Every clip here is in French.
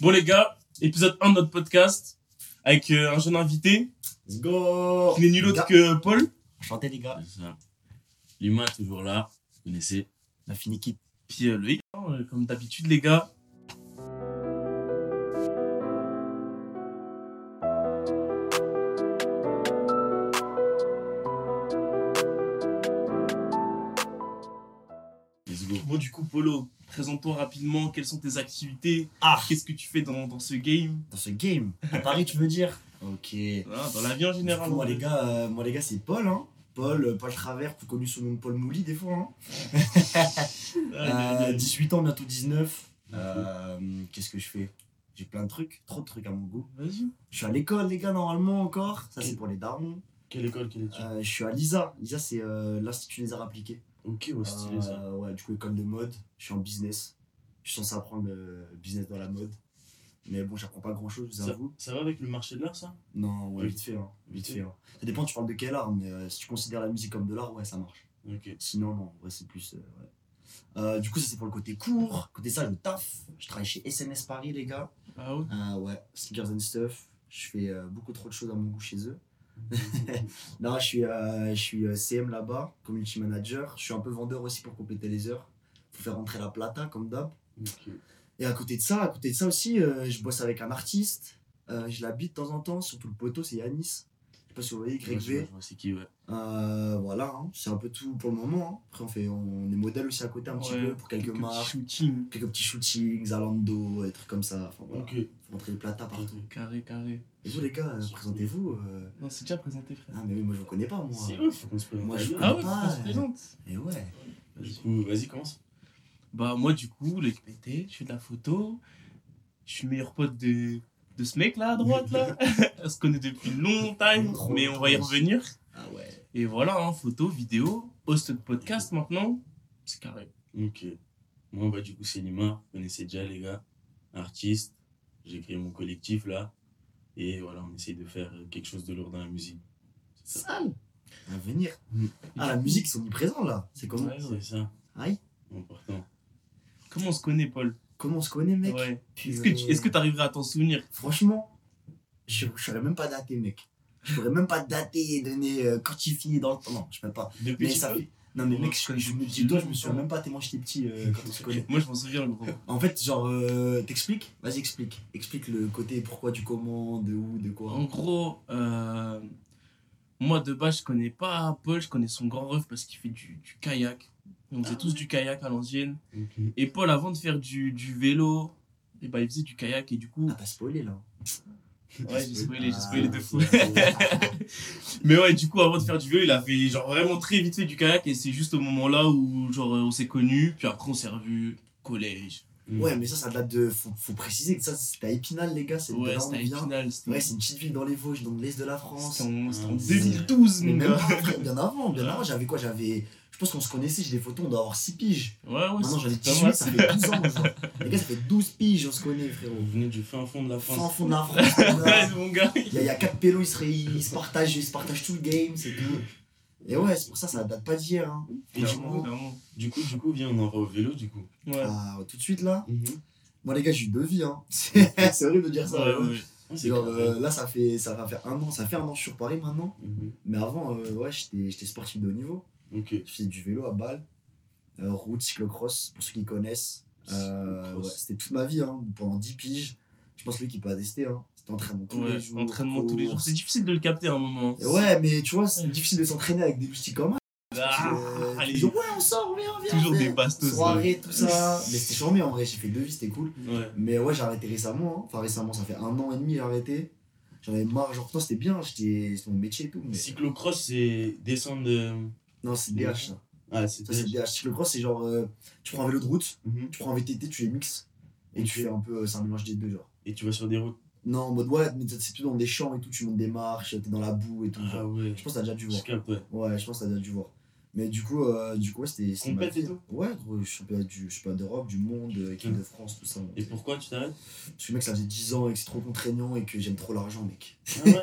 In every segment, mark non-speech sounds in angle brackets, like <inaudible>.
Bon les gars, épisode 1 de notre podcast avec euh, un jeune invité Let's go qui n'est nul autre que Paul. Enchanté les gars. C'est ça. Lima toujours là, vous connaissez. La fine équipe. Puis euh, hein, euh, comme d'habitude les gars. Polo, présente-toi rapidement, quelles sont tes activités, Ah qu'est-ce que tu fais dans, dans ce game, Dans ce game? À Paris tu veux dire? Ok. Voilà, dans la vie en Du général. coup, moi les gars, euh, moi les gars c'est Paul hein. Paul, euh, Paul Travers, plus connu sous le nom de Paul Mouli des fois. Hein. <laughs> Euh, 18 ans, bientôt 19. Euh, Qu'est-ce que je fais? J'ai plein de trucs, trop de trucs à mon goût. Vas-y. Je suis à l'école les gars normalement encore. Ça c'est pour les darons. Quelle école, quelle étude? Je suis à l'ISA. l'ISA c'est l'Institut des Arts Appliqués. Ok, ouais, stylé ça. Euh, ouais, du coup, école de mode. Je suis en business. Je suis censé apprendre le business dans la mode. Mais bon, j'apprends pas grand chose, je vous avoue. ça va avec le marché de l'art, ça? Non, ouais, Oui. vite fait. Hein, vite fait hein. Ça dépend, tu parles de quel art, mais euh, si tu considères la musique comme de l'art, ouais, ça marche. Ok. Sinon, non, ouais, c'est plus. euh, ouais. Du coup, ça c'est pour le côté court. Côté ça, je taf. Je travaille chez SNS Paris, les gars. Ah ouais? Ouais, sneakers and stuff. Je fais beaucoup trop de choses à mon goût chez eux. <laughs> non, je suis, euh, je suis euh, CM là-bas, community manager. Je suis un peu vendeur aussi pour compléter les heures. Faut faire rentrer la plata, comme d'hab. Et à côté de ça, à côté de ça aussi, euh, je bosse avec un artiste. Euh, je l'habite de temps en temps, surtout le poteau, c'est Yanis. Je sais pas si vous voyez, Ouais, Greg je vois, V. je vois, c'est qui, ouais. Voilà, hein, c'est un peu tout pour le moment. hein. Après, on, fait, on est modèle aussi à côté un petit Ouais, peu pour quelques petits marques, shootings. quelques petits shootings, Zalando, des trucs comme ça. Enfin, voilà. Montrer les plata partout. Carré, carré. Et vous, les gars, euh, présentez-vous. euh. Non, c'est déjà présenté, frère. Ah, mais oui, moi, je vous connais pas, moi. C'est ouf, faut qu'on se présente. Moi, je- Ah ouais, pas, faut qu'on se présente. Et ouais. Du coup, vas-y, commence. Bah moi du coup, le PT, je fais de la photo. Je suis le meilleur pote de, de ce mec là à droite là. <laughs> on se connaît depuis longtemps, mais on va y revenir. Ah ouais. Et voilà, hein, photo, vidéo, host de podcast maintenant. C'est carré. Ok. Moi, bah, du coup, c'est Lima. Vous connaissez déjà, les gars. Artiste. J'ai créé mon collectif, là. Et voilà, on essaye de faire quelque chose de lourd dans la musique. C'est. Sale. À venir. Ah, la musique, ils sont mis présents là. C'est comment Ouais. C'est ça. Aïe. Important. Comment on se connaît, Paul? Comment on se connaît, mec? Ouais. Est-ce que tu euh, est-ce que t'arriverais à t'en souvenir? Franchement, je ne saurais même pas dater, mec. Je pourrais même pas dater et donner, euh, quantifier dans le temps. Non, je peux pas. Depuis Mais ça fait. Non, mais mec, je me dis, toi, je me souviens même pas tellement j'étais petit euh, <laughs> quand on se connaît. Moi je m'en souviens, gros. En fait, genre, euh, t'expliques? Vas-y, explique. Explique le côté pourquoi, du comment, de où, de quoi. En gros, euh, moi de base je connais pas Paul, je connais son grand ref parce qu'il fait du, du kayak. On faisait tous du kayak à l'ancienne. Et Paul, avant de faire du, du vélo, et bah, il faisait du kayak et du coup. Ah, t'as spoilé là. Ouais, j'ai spoilé, j'ai Ah, spoilé de fou. <laughs> Mais ouais, du coup, avant de faire du vélo, il a fait genre vraiment très vite fait du kayak et c'est juste au moment là où genre on s'est connus, puis après on s'est revus collège. Ouais, mais ça, ça date de. Faut, faut préciser que ça, c'était à Épinal, les gars. C'est Ouais, c'était à. Épinal, Ouais, c'est une petite ville dans les Vosges, dans l'est de la France. c'était en, c'était en Ah, 2012, Mais mon même gars. bien avant, bien Ouais. avant, j'avais quoi J'avais. Je pense qu'on se connaissait, j'ai des photos, on doit avoir 6 piges. Ouais, ouais, Maintenant j'en ai c'était pas 18, mal. ça fait 12 ans. genre. Les gars, ça fait 12 piges, on se connaît, frérot. Vous venez du fin fond de la Fin France. fond de la <laughs> France. Ouais, mon gars. Il y, a- il y a 4 pélos, ils se, ré- ils se partagent, ils se partagent tout le game, c'est tout. Et ouais, c'est pour ça, ça date pas d'hier. Hein. Et du coup, du coup, du coup, viens, on en va au vélo, du coup. Ouais. Ah, tout de suite là. Mhm. Moi, les gars, j'ai eu deux vies. Hein. <laughs> C'est c'est horrible de dire ça. Ouais, hein. ouais. Ah, Genre, euh, là, ça fait, ça va faire un an. Ça fait un an que je suis sur Paris maintenant. Mhm. Mais avant, euh, ouais, j'étais j'étais sportif de haut niveau. Ok. Je faisais du vélo à balle, euh, route, cyclocross, pour ceux qui connaissent. Euh, ouais, c'était toute ma vie, hein, pendant 10 piges. Je pense lui qui peut attester. Hein. C'était entraînement tous Ouais, les jours. entraînement tous les jours. course. C'est difficile de le capter à un moment. Et Ouais, mais tu vois, c'est difficile de s'entraîner avec des loustiques comme. Ah, Euh, <laughs> allez. ouais, on sort, viens, viens. Toujours viens. des bastos, Soirée, tout ça. <laughs> mais c'était charmé en vrai, j'ai fait deux vies, c'était cool. Ouais. Mais ouais, j'ai arrêté récemment. hein. Enfin, récemment, ça fait un an et demi, j'ai arrêté. J'en avais marre, genre, c'était bien, c'était mon métier et tout. Mais... Cyclocross, c'est descendre de. Non, c'est DH, ça. Ah, c'est Ça, c'est DH. Cyclocross, c'est genre, euh, tu prends un vélo de route, Mhm. tu prends un VTT, tu les mixes. Et tu fais un peu, euh, c'est un mélange des deux, genre. Et tu vas sur des routes? Non, en mode, ouais, mais c'est tout dans des champs et tout, tu montes des marches, t'es dans la boue et tout. Ah genre. ouais. Je pense que t'as déjà dû voir. ouais. Ouais, je pense que t'as déjà dû voir. Mais du coup, euh, du coup ouais, c'était. Compète et tout Ouais, gros, championnat du championnat d'Europe, du monde, euh, équipe de France, tout ça. Et pourquoi tu t'arrêtes? Parce que mec, ça faisait 10 ans et que c'est trop contraignant et que j'aime trop l'argent, mec. Ah ouais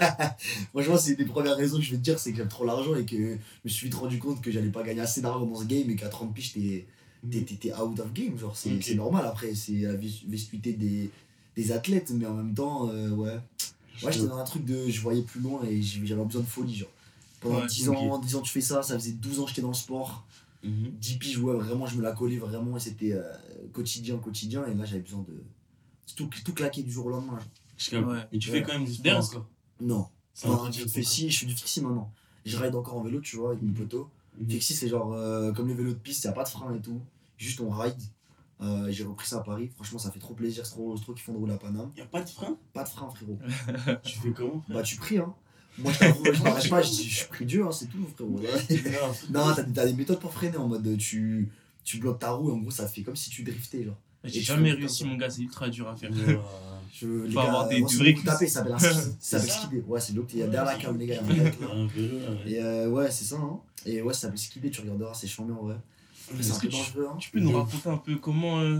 <laughs> Franchement, c'est une des premières raisons que je vais te dire, c'est que j'aime trop l'argent et que je me suis vite rendu compte que j'allais pas gagner assez d'argent dans ce game et qu'à 30 piges, t'es t'es- out of game. Genre, c'est normal après, c'est la viscuité des, des athlètes, mais en même temps, euh, ouais. Ouais, j'étais dans un truc de. Je voyais plus loin et j'avais besoin de folie, genre. Pendant Ouais, 10 ans, 10 ans, tu fais ça, ça faisait 12 ans que j'étais dans le sport. Mhm. 10 piges, ouais, vraiment, je me la collais vraiment et c'était euh, quotidien, quotidien. Et là, j'avais besoin de. Tout, tout claquer du jour au lendemain. Je. Ouais. Mais tu fais quand même du sport. Non, non, je fais si, je fais du fixie maintenant. Je ride encore en vélo, tu vois, avec mon poteau. Mhm. Fixie, c'est genre euh, comme les vélos de piste, il a pas de frein et tout. Juste on ride. Euh, j'ai repris ça à Paris. Franchement, ça fait trop plaisir. C'est trop, trop kiffant de rouler à Paname. Y a pas de frein? Pas de frein, frérot. <laughs> Tu fais comment, frère? Bah, tu pries, hein. Moi, je t'avoue, je m'arrête <laughs> pas, je, dis, je prie Dieu, hein, c'est tout, frérot. <laughs> non, t'as des, t'as des méthodes pour freiner en mode tu, tu bloques ta roue et en gros, ça fait comme si tu driftais, genre. J'ai jamais réussi, mon gars, c'est ultra dur à faire. <laughs> Je, les Faut avoir des- moi, du c'est vrai beaucoup tapé, ça s'appelle un ski. Ça s'appelle ça skider. Ouais, c'est l'autre, il y a derrière la cam, les gars. ouais. Et euh, ouais, c'est ça, hein. Et ouais, ça s'appelle skider, tu regarderas, c'est chambé en vrai. Mais c'est un que peu tu- dangereux, hein. Tu peux nous raconter un peu comment euh,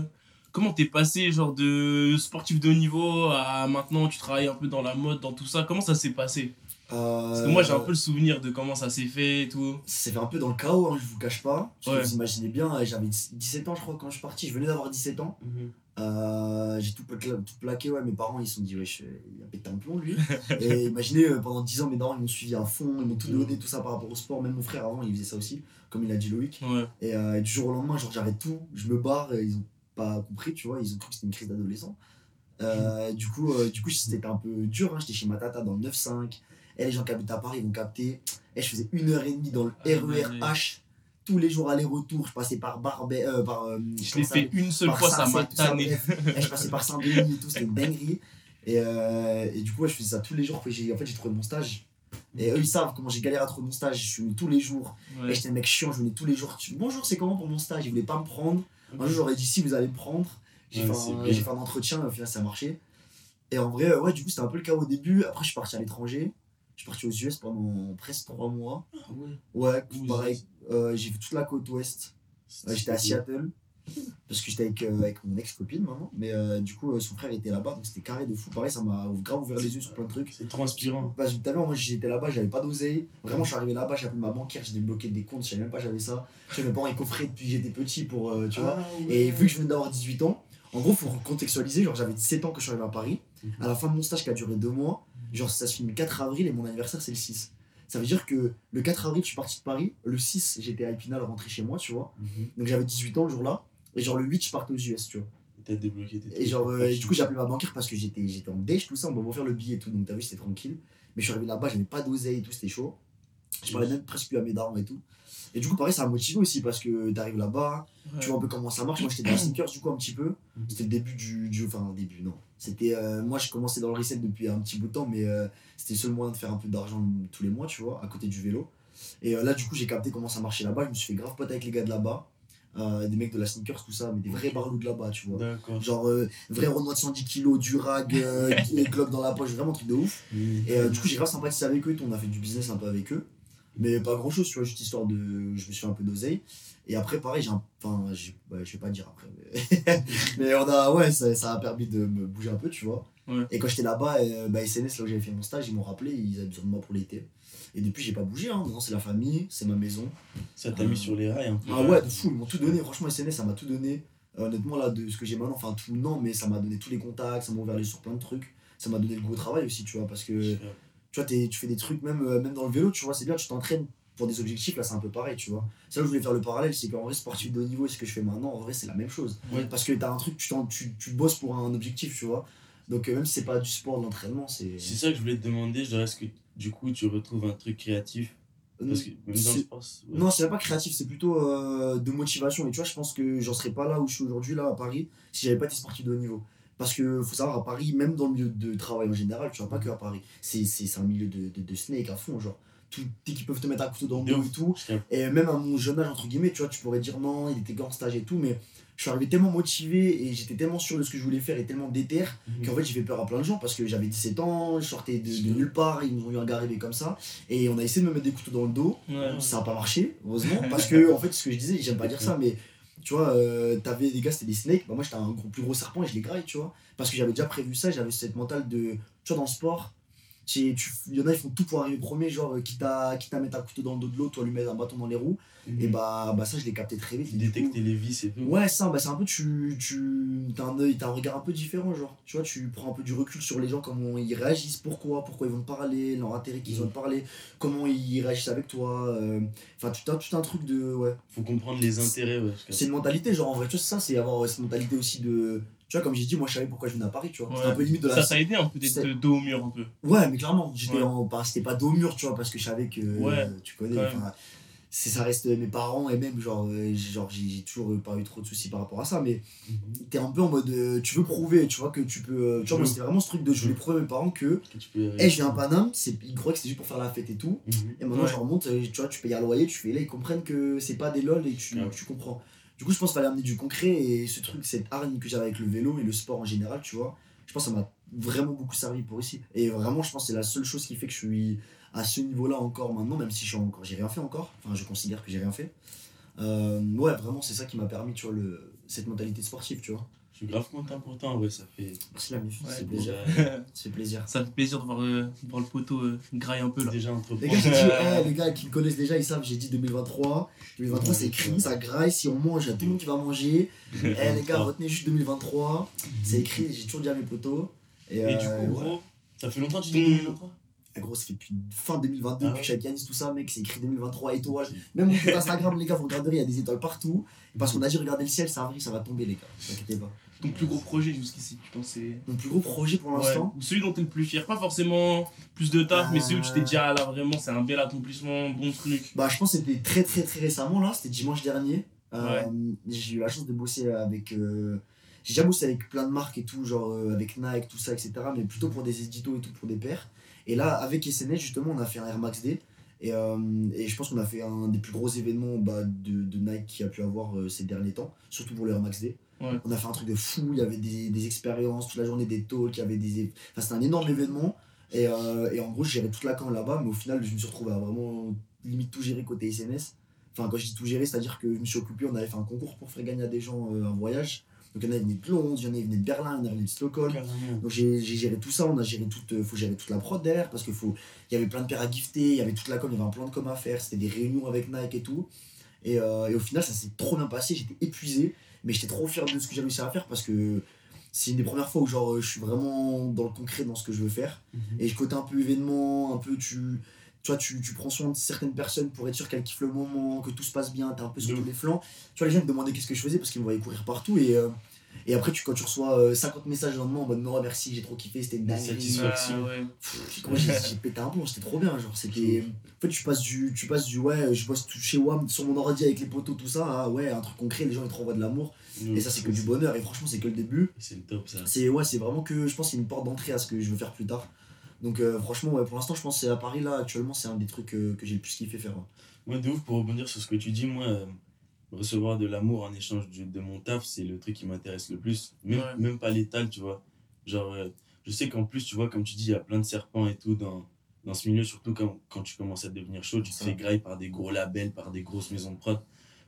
comment t'es passé genre de sportif de haut niveau à maintenant tu travailles un peu dans la mode, dans tout ça? Comment ça s'est passé? Parce que moi j'ai un peu le souvenir de comment ça s'est fait et tout. Ça s'est fait un peu dans le chaos, hein, je vous cache pas. Je Ouais. Vous imaginez bien, euh, j'avais 17 ans, je crois, quand je suis parti. Je venais d'avoir 17 ans. Mhm. Euh, j'ai tout, pla- tout plaqué, ouais. Mes parents, ils se sont dit, wesh, euh, il a pété un plomb, lui. <laughs> et imaginez, euh, pendant 10 ans, mes darons, ils m'ont suivi à fond, ils m'ont tout donné, tout ça par rapport au sport. Même mon frère, avant, il faisait ça aussi, comme il a dit Loïc. Ouais. Et, euh, et du jour au lendemain, genre, j'arrête tout, je me barre, et ils ont pas compris, tu vois, ils ont cru que c'était une crise d'adolescent. Euh, du coup, euh, du coup c'était un peu dur, hein. j'étais chez ma tata dans le 9-5. Et les gens qui habitent à Paris vont capter. Et je faisais une heure et demie dans le Ah, ouais. RER-H, tous les jours aller-retour. Je passais par Barbet, euh, par. euh, Je l'ai fait une seule fois, ça m'a tanné. je passais par Saint-Denis et tout, c'était une dinguerie. Et, euh, et du coup, ouais, je faisais ça tous les jours. En fait, j'ai trouvé mon stage. Et eux, ils savent comment j'ai galéré à trouver mon stage. Je suis venu tous les jours. Ouais. Et j'étais un mec chiant, je venais tous les jours. Bonjour, c'est comment pour mon stage? Ils voulaient pas me prendre. Un jour, j'aurais dit si vous allez me prendre. J'ai Ouais, fait, un- fait entretien, au final, ça a marché. Et en vrai, ouais, du coup, c'était un peu le cas au début. Après, je suis parti à l'étranger. Je suis parti aux US pendant presque 3 mois. Ah ouais. Ouais, pareil. euh, j'ai fait toute la côte ouest. Euh, j'étais à Seattle. Parce que j'étais avec, euh, avec mon ex-copine maintenant. Mais du coup, son frère était là-bas. Donc c'était carré de fou. Pareil, ça m'a grave ouvert les yeux sur plein de trucs. C'est trop inspirant. Parce que tout à l'heure, moi j'étais là-bas, j'avais pas d'oseille. Vraiment, je suis arrivé là-bas, j'ai appelé ma banquière, j'ai débloqué des comptes, je savais même pas que j'avais ça. Tu sais, mes parents ils coffraient depuis que j'étais petit pour. tu vois. Ah ouais. Et vu que je venais d'avoir 18 ans, en gros, faut contextualiser. Genre, j'avais 17 ans quand je suis arrivé à Paris. Mhm. À la fin de mon stage qui a duré deux mois, genre ça se finit le 4 avril et mon anniversaire c'est le 6. Ça veut dire que le 4 avril, je suis parti de Paris. Le 6, j'étais à Épinal rentré chez moi, tu vois. Mhm. Donc j'avais 18 ans le jour-là. Et genre le 8, je partais aux US, tu vois. T'as débloqué tes Et genre, euh, du coup, j'ai appelé ma banquière parce que j'étais j'étais en déj, tout ça, on m'a offert le billet et tout, donc t'as vu, c'était tranquille. Mais je suis arrivé là-bas, j'avais pas d'oseille et tout, c'était chaud. Je parlais même presque plus à mes darons et tout. Et du coup, pareil, ça m'a motivé aussi parce que t'arrives là-bas, tu vois un peu comment ça marche. Moi, j'étais dans les sneakers, du coup, un petit peu. Mhm. C'était le début du, du. Enfin, le début, non. C'était. euh, moi, je commençais dans le resell depuis un petit bout de temps, mais euh, c'était le seul moyen de faire un peu d'argent tous les mois, tu vois, à côté du vélo. Et euh, là, du coup, j'ai capté comment ça marchait là-bas. Je me suis fait grave pote avec les gars de là-bas. Euh, des mecs de la sneakers, tout ça, mais des vrais barlots de là-bas, tu vois. Genre, euh, vrai Renoir de 110 kg, du rag, <laughs> et globe dans la poche, vraiment truc de ouf. Et euh, du coup, j'ai grave sympathisé avec eux, on a fait du business un peu avec eux. Mais pas grand chose, tu vois, juste histoire de. Je me suis fait un peu d'oseille. Et après, pareil, j'ai un. Enfin, ouais, je vais pas dire après. Mais, <laughs> mais on a. Ouais, ça, ça a permis de me bouger un peu, tu vois. Ouais. Et quand j'étais là-bas, euh, bah, SNS, là où j'avais fait mon stage, ils m'ont rappelé, ils avaient besoin de moi pour l'été. Et depuis, j'ai pas bougé, hein. Maintenant, c'est la famille, c'est ma maison. Ça t'a mis sur les rails peu. Ah ouais, de fou, ils m'ont tout donné. Franchement, SNS, ça m'a tout donné. Euh, honnêtement, là, de ce que j'ai maintenant, enfin, tout, non, mais ça m'a donné tous les contacts, ça m'a ouvert les yeux sur plein de trucs. Ça m'a donné le gros travail aussi, tu vois, parce que tu vois, tu fais des trucs, même, euh, même dans le vélo, tu vois, c'est bien, tu t'entraînes pour des objectifs, là, c'est un peu pareil, tu vois. Où je voulais faire le parallèle, c'est qu'en vrai, sportif de haut niveau et ce que je fais maintenant, en vrai, c'est la même chose. Ouais. Parce que t'as un truc, tu, tu, tu bosses pour un objectif, tu vois. Donc, euh, même si c'est pas du sport, l'entraînement, c'est. C'est ça que je voulais te demander, genre est-ce que du coup tu retrouves un truc créatif? Parce que même dans le c'est- sport. c'est- ouais. Non, c'est pas créatif, c'est plutôt euh, de motivation. Et tu vois, je pense que j'en serais pas là où je suis aujourd'hui, là, à Paris, si j'avais pas été sportif de haut niveau. Parce que faut savoir, à Paris, même dans le milieu de travail en général, tu vois, pas que à Paris, c'est c'est- c'est un milieu de, de, de snake à fond, genre. Tout, dès qu'ils peuvent te mettre un couteau dans le dos et tout. Et même à mon jeune âge, entre guillemets, tu vois, tu pourrais dire non, il était en stage et tout, mais je suis arrivé tellement motivé et j'étais tellement sûr de ce que je voulais faire et tellement déter qu'en fait j'ai fait peur à plein de gens parce que j'avais 17 ans, je sortais de, de nulle part, ils nous ont eu un gars arrivé comme ça et on a essayé de me mettre des couteaux dans le dos. Ouais. Ça n'a pas marché, heureusement, <laughs> parce que en fait ce que je disais, j'aime pas dire ça, mais tu vois, euh, t'avais des gars, c'était des snakes, bah moi j'étais un gros, plus gros serpent et je les graille, tu vois, parce que j'avais déjà prévu ça, j'avais cette mentale de, tu vois, dans le sport, il y en a, ils font tout pour arriver premier, genre, euh, quitte à, quitte à mettre un couteau dans le dos de l'autre, toi lui mettre un bâton dans les roues. Mhm. Et bah, bah, ça, je l'ai capté très vite. Détecter les vis et tout. Ouais, ça, bah, c'est un peu, tu, tu as un œil, t'as un regard un peu différent, genre. Tu vois, tu prends un peu du recul sur les gens, comment ils réagissent, pourquoi, pourquoi ils vont te parler, leur intérêt qu'ils ont mhm. te parler, comment ils réagissent avec toi. Euh, enfin, tu as tout un truc de. Ouais. Faut comprendre les intérêts, ouais. C'est une mentalité, genre, en vrai, tu vois, ça, c'est avoir cette mentalité aussi de tu vois, comme j'ai dit, moi je savais pourquoi je venais à Paris, tu vois. un peu limite de la... Ça, ça a aidé un peu d'être dos au mur un peu. Ouais, mais clairement, j'étais en... c'était pas dos au mur, tu vois, parce que je savais que. Ouais. tu connais. c'est ça reste mes parents et même genre euh, genre j'ai toujours pas eu trop de soucis par rapport à ça mais mhm. t'es un peu en mode euh, tu veux prouver tu vois que tu peux euh, tu vois moi c'était vraiment ce truc de je voulais prouver à mes parents que, que hey, je viens à Paname ils croient que c'était juste pour faire la fête et tout mhm. et maintenant je leur montre tu vois tu payes un loyer tu fais là ils comprennent que c'est pas des lol et tu, tu comprends du coup, je pense qu'il fallait amener du concret et ce truc, cette hargne que j'avais avec le vélo et le sport en général, tu vois, je pense que ça m'a vraiment beaucoup servi pour ici. Et vraiment, je pense que c'est la seule chose qui fait que je suis à ce niveau-là encore maintenant, même si je suis encore, j'ai rien fait encore. Enfin, je considère que j'ai rien fait. Euh, ouais, vraiment, c'est ça qui m'a permis, tu vois, le, cette mentalité sportive, tu vois. Je suis grave content pour toi, ouais, ça fait. Merci la mif, c'est plaisir. <laughs> c'est plaisir. Ça fait plaisir de voir, euh, voir le poteau euh, graille un peu là. Déjà les gars, dit, <laughs> les gars qui me connaissent déjà, ils savent, j'ai dit 2023. 2023, c'est écrit, ça graille. Si on mange, il y a tout le monde qui va manger. eh, les gars, <laughs> retenez juste 2023. C'est écrit, j'ai toujours dit à mes potos. Et, Et du coup, gros, ça fait longtemps que tu dis 2023 eh, gros, ça fait depuis fin 2022, ah depuis année, tout ça, mec, c'est écrit 2023 étoiles. Même mon compte Instagram, les gars, vous regarderez, il y a des étoiles partout. Parce qu'on a dit, regardez le ciel, ça arrive, ça va tomber, les gars. Ne t'inquiétez pas. Ton plus gros projet jusqu'ici, tu penses Mon plus gros projet pour l'instant Ou celui dont tu es le plus fier. Pas forcément plus de taf, mais celui où tu t'es dit, ah là vraiment, c'est un bel accomplissement, bon truc. Bah, je pense que c'était très très très récemment, là, c'était dimanche dernier. Euh, j'ai eu la chance de bosser avec. Euh, j'ai déjà bossé avec plein de marques et tout, genre euh, avec Nike, tout ça, etc. Mais plutôt pour des éditos et tout, pour des pairs. Et là, avec SNS, justement, on a fait un Air Max D. Et, et je pense qu'on a fait un des plus gros événements bah, de, de, Nike qui a pu avoir ces derniers temps, surtout pour le Air Max On a fait un truc de fou, il y avait des, des expériences toute la journée, des talks, il y avait des. Enfin, c'était un énorme événement. Et, euh, et en gros, je gérais toute la camp là-bas, mais au final, je me suis retrouvé à vraiment limite tout gérer côté SNS. Enfin, quand je dis tout gérer, c'est-à-dire que je me suis occupé, on avait fait un concours pour faire gagner à des gens euh, un voyage. Donc, il y en a qui venaient de Londres, il y en a qui venaient de Berlin, il y en a qui venaient de Stockholm. Donc, j'ai géré tout ça, on a géré toute, euh, faut gérer toute la prod derrière parce qu'il y avait plein de paires à gifter, il y avait toute la com, il y avait un plan de com à faire, c'était des réunions avec Nike et tout. Et, et au final, ça s'est trop bien passé, j'étais épuisé mais j'étais trop fier de ce que j'ai réussi à faire parce que c'est une des premières fois où genre je suis vraiment dans le concret dans ce que je veux faire. Mhm. et je côté un peu événement un peu tu tu vois tu, tu, prends soin de certaines personnes pour être sûr qu'elles kiffent le moment que tout se passe bien t'es un peu sur tous les flancs. Tu vois les gens me demandaient qu'est-ce que je faisais parce qu'ils me voyaient courir partout et euh, et après, tu, quand tu reçois 50 euh, messages le lendemain en mode non, merci, j'ai trop kiffé, c'était une dinguerie. j'ai pété un plomb, c'était trop bien. Genre, c'était. En fait, tu passes du, tu passes du ouais, je bosse tout chez WAM sur mon ordi avec les poteaux, tout ça, ah ouais, un truc concret, les gens ils te renvoient de l'amour. et ça, c'est que du bonheur. Et franchement, c'est que le début. C'est le top ça. C'est ouais, c'est vraiment que je pense c'est une porte d'entrée à ce que je veux faire plus tard. Donc, euh, franchement, ouais, pour l'instant, je pense que c'est à Paris là, actuellement, c'est un des trucs euh, que j'ai le plus kiffé faire. Moi, de ouf, pour rebondir sur ce que tu dis, moi recevoir de l'amour en échange de, mon taf, c'est le truc qui m'intéresse le plus. Même, même pas l'étal, tu vois. Genre, euh, je sais qu'en plus, tu vois, comme tu dis, il y a plein de serpents et tout dans, dans ce milieu, surtout quand, quand tu commences à devenir chaud, tu te fais graille par des gros labels, par des grosses maisons de prod.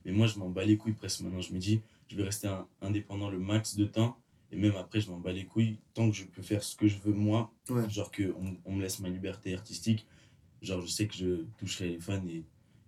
Mais moi, je m'en bats les couilles presque maintenant. Je me dis, je vais rester indépendant le max de temps. Et même après, je m'en bats les couilles tant que je peux faire ce que je veux moi. Genre qu'on on me laisse ma liberté artistique. Genre, je sais que je toucherai les fans et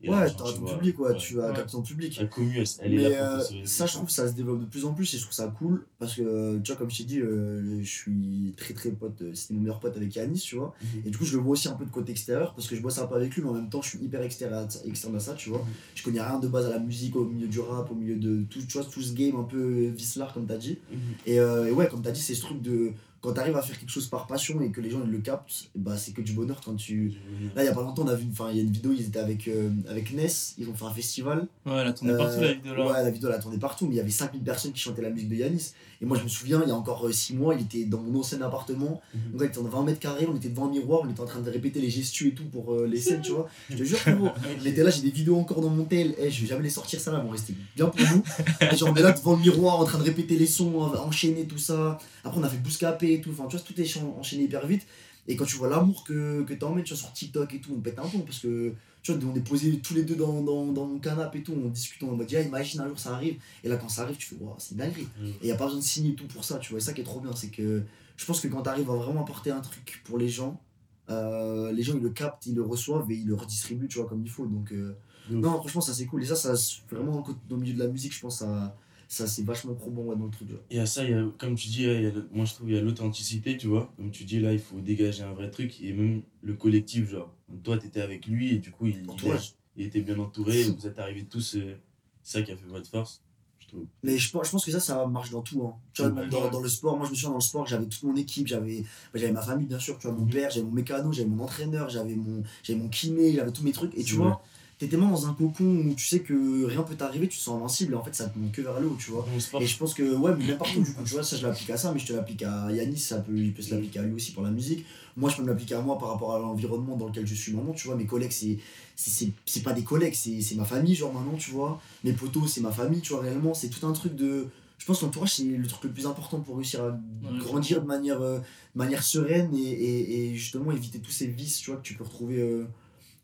ouais, t'auras ton public, ouais, tu vas capter ton public. La commu, elle, est là euh, ça, je trouve ça se développe de plus en plus et je trouve ça cool parce que, tu vois, comme je t'ai dit, euh, je suis très très pote, euh, c'était mon meilleur pote avec Yanis, tu vois. Mhm. Et du coup, je le vois aussi un peu de côté extérieur parce que je bosse un peu avec lui, mais en même temps, je suis hyper externe à, externe à ça, tu vois. Mhm. Je connais rien de base à la musique, au milieu du rap, au milieu de tout, tu vois, tout ce game un peu vicelard, comme t'as dit. Mhm. et, et ouais, comme t'as dit, c'est ce truc de quand tu arrives à faire quelque chose par passion et que les gens le captent, bah, c'est que du bonheur quand tu. Là, il y a pas longtemps, on a vu, enfin, il y a une vidéo, ils étaient avec, euh, avec Ness, ils ont fait un festival. Ouais, elle a tourné partout la vidéo là. Ouais, la vidéo elle a tourné partout, mais il y avait 5000 personnes qui chantaient la musique de Yanis. Et moi, je me souviens, il y a encore 6 euh, mois, il était dans mon ancien appartement. Mhm. Donc, il était en 20 mètres carrés, on était devant un miroir, on était en train de répéter les gestus et tout pour euh, les scènes, tu vois. Je te jure, <laughs> on était là, j'ai des vidéos encore dans mon tel. Eh, je vais jamais les sortir, ça là, vont rester bien pour nous. <laughs> et genre, on est là devant le miroir en train de répéter les sons, enchaîner tout ça. Après, on a fait bouscapé et tout. Enfin, tu vois, tout est enchaîné hyper vite. Et quand tu vois l'amour que, que tu emmènes tu vois, sur TikTok et tout, on pète un pont parce que tu vois, on est posés tous les deux dans, dans, dans mon canapé et tout, on discute, on mode, imagine un jour ça arrive. Et là, quand ça arrive, tu fais, wow, c'est dingue mm. Et il n'y a pas besoin de signer tout pour ça, tu vois. Et ça qui est trop bien, c'est que je pense que quand tu arrives à vraiment apporter un truc pour les gens, euh, les gens ils le captent, ils le reçoivent et ils le redistribuent, tu vois, comme il faut. Donc, euh, non, franchement, ça c'est cool. Et ça, ça vraiment, au milieu de la musique, je pense, ça, ça c'est vachement probant ouais, dans le truc. Et à ça, il y a, comme tu dis, il y a, moi je trouve il y a l'authenticité, tu vois. Comme tu dis, là, il faut dégager un vrai truc. Et même le collectif, genre, toi, tu étais avec lui et du coup, il, il, était bien entouré. vous êtes arrivés tous, euh, c'est ça qui a fait votre force. Mais je, je pense que ça, ça marche dans tout. Hein. Tu vois, dans, dans, le sport, moi je me souviens dans le sport, j'avais toute mon équipe, j'avais j'avais ma famille bien sûr, tu vois, mon père, j'avais mon mécano, j'avais mon entraîneur, j'avais mon, mon kiné, j'avais tous mes trucs. Et tu vois, t'es tellement dans un cocon où tu sais que rien peut t'arriver, tu te sens invincible et en fait ça te monte que vers le haut, tu vois. Et je pense que, ouais, mais même partout, du coup, tu vois, ça je l'applique à ça, mais je te l'applique à Yanis, ça peut, il peut se l'appliquer à lui aussi pour la musique. Moi, je peux me l'appliquer à moi par rapport à l'environnement dans lequel je suis maintenant, tu vois. Mes collègues, c'est c'est pas des collègues, c'est ma famille, genre maintenant, tu vois. Mes potos, c'est ma famille, tu vois, réellement. C'est tout un truc de. Je pense que l'entourage, c'est le truc le plus important pour réussir à grandir de manière, euh, manière sereine et, et, et, justement éviter tous ces vices, tu vois, que tu peux retrouver. Euh,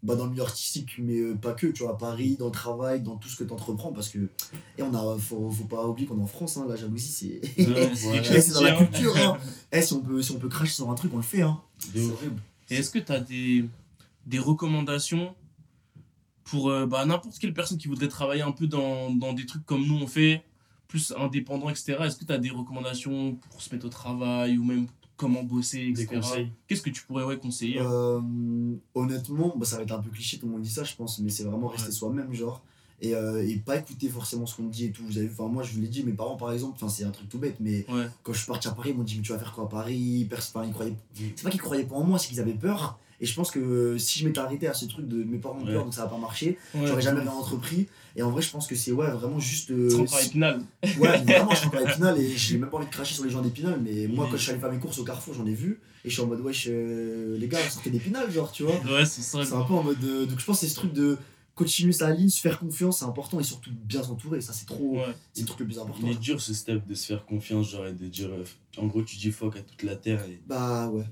bah, dans le milieu artistique, mais euh, pas que, tu vois, à Paris, dans le travail, dans tout ce que tu entreprends, parce que, et on a, faut, faut pas oublier qu'on est en France, hein, la jalousie, c'est <laughs> c'est dans la culture. Hein. Eh, si, on peut, si on peut cracher sur un truc, on le fait. Hein. Et est-ce que tu as des, des recommandations pour euh, bah, n'importe quelle personne qui voudrait travailler un peu dans, dans des trucs comme nous on fait, plus indépendant, etc. Est-ce que tu as des recommandations pour se mettre au travail ou même comment bosser, etc. Qu'est-ce que tu pourrais ouais, conseiller euh, Honnêtement, bah, ça va être un peu cliché, tout le monde dit ça, je pense, mais c'est vraiment rester soi-même, genre. Et, euh, et, pas écouter forcément ce qu'on dit et tout. Vous avez, enfin, moi, je vous l'ai dit, mes parents, par exemple, c'est un truc tout bête, mais quand je suis parti à Paris, ils m'ont dit, mais tu vas faire quoi à Paris? Enfin, ils croyaient... C'est pas qu'ils croyaient pas en moi, c'est qu'ils avaient peur. Et je pense que si je m'étais arrêté à ce truc de mes parents ont peur, donc ça va pas marcher, j'aurais jamais rien entrepris. Et en vrai, je pense que c'est ouais, vraiment juste. Euh, encore Épinal. Ouais, <laughs> vraiment, je suis encore Épinal et j'ai même pas envie de cracher sur les gens d'Épinal. Mais moi, quand je suis allé faire mes courses au Carrefour, j'en ai vu. Et je suis en mode, wesh, euh, les gars, sortez d'Épinal, genre, tu vois. Ouais, c'est ça. C'est un peu en mode. donc je pense que c'est ce truc de continuer sa ligne, se faire confiance, c'est important et surtout bien s'entourer. Ça, c'est trop. C'est le truc le plus important. Il est dur ce step de se faire confiance, genre, et de dire. Euh, en gros, tu dis fuck à toute la terre. Et... Bah ouais.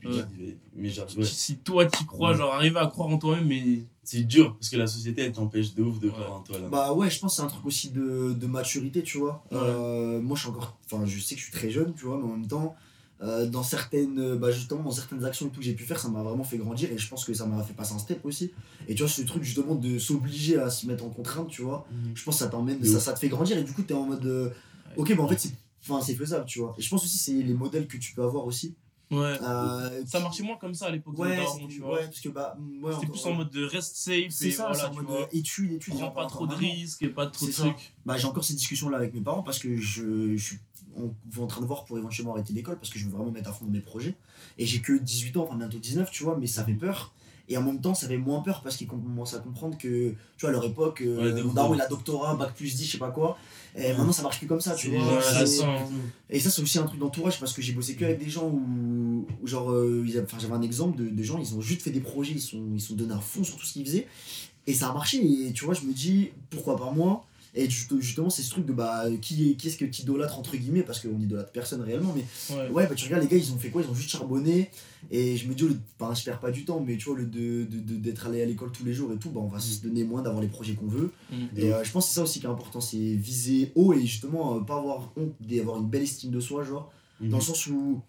Mais genre, Si toi tu crois, genre, arriver à croire en toi-même, mais. C'est dur parce que la société elle t'empêche de ouf de croire en toi là. Bah ouais, je pense que c'est un truc aussi de, de maturité, tu vois. Euh, moi, je suis encore. Enfin, je sais que je suis très jeune, tu vois, mais en même temps euh, dans certaines euh, bah justement dans certaines actions et tout que j'ai pu faire ça m'a vraiment fait grandir et je pense que ça m'a fait passer un step aussi et tu vois ce truc justement de s'obliger à se mettre en contrainte tu vois mhm. je pense que ça t'emmène ça, ça te fait grandir et du coup t'es en mode euh, ok bah en fait c'est enfin c'est faisable tu vois et je pense aussi c'est les modèles que tu peux avoir aussi Ouais. ça marchait moins comme ça à l'époque ouais, tu vois. Ouais, parce que bah. C'était plus en mode de rest safe. C'est ça, voilà, en mode étude, étude. Prends pas trop de risques et pas trop de trucs. Bah, j'ai encore ces discussions là avec mes parents parce que je, je suis on est en train de voir pour éventuellement arrêter l'école parce que je veux vraiment mettre à fond dans mes projets. Et j'ai que 18 ans, enfin bientôt 19, tu vois, mais ça fait peur. Et en même temps, ça fait moins peur parce qu'ils commencent à comprendre que, tu vois, à leur époque, euh, mon daron il a doctorat, bac plus 10, je sais pas quoi. Et maintenant, ça marche plus comme ça, tu vois. et ça, c'est aussi un truc d'entourage parce que j'ai bossé que avec des gens où, genre, euh, j'avais un exemple de, de, gens, ils ont juste fait des projets, ils sont, ils sont donnés à fond sur tout ce qu'ils faisaient. Et ça a marché. Et tu vois, je me dis, pourquoi pas moi et justement, c'est ce truc de bah, qui, qui est-ce que tu idolâtres entre guillemets, parce qu'on idolâtre personne réellement, mais ouais. bah, tu regardes les gars, ils ont fait quoi? Ils ont juste charbonné. Et je me dis, enfin, je perds pas du temps, mais tu vois, le de, d'être allé à l'école tous les jours et tout, bah, on va se mm. donner moins d'avoir les projets qu'on veut. Mm. Et euh, je pense que c'est ça aussi qui est important, c'est viser haut et justement, euh, pas avoir honte d'avoir une belle estime de soi, genre, dans le sens où,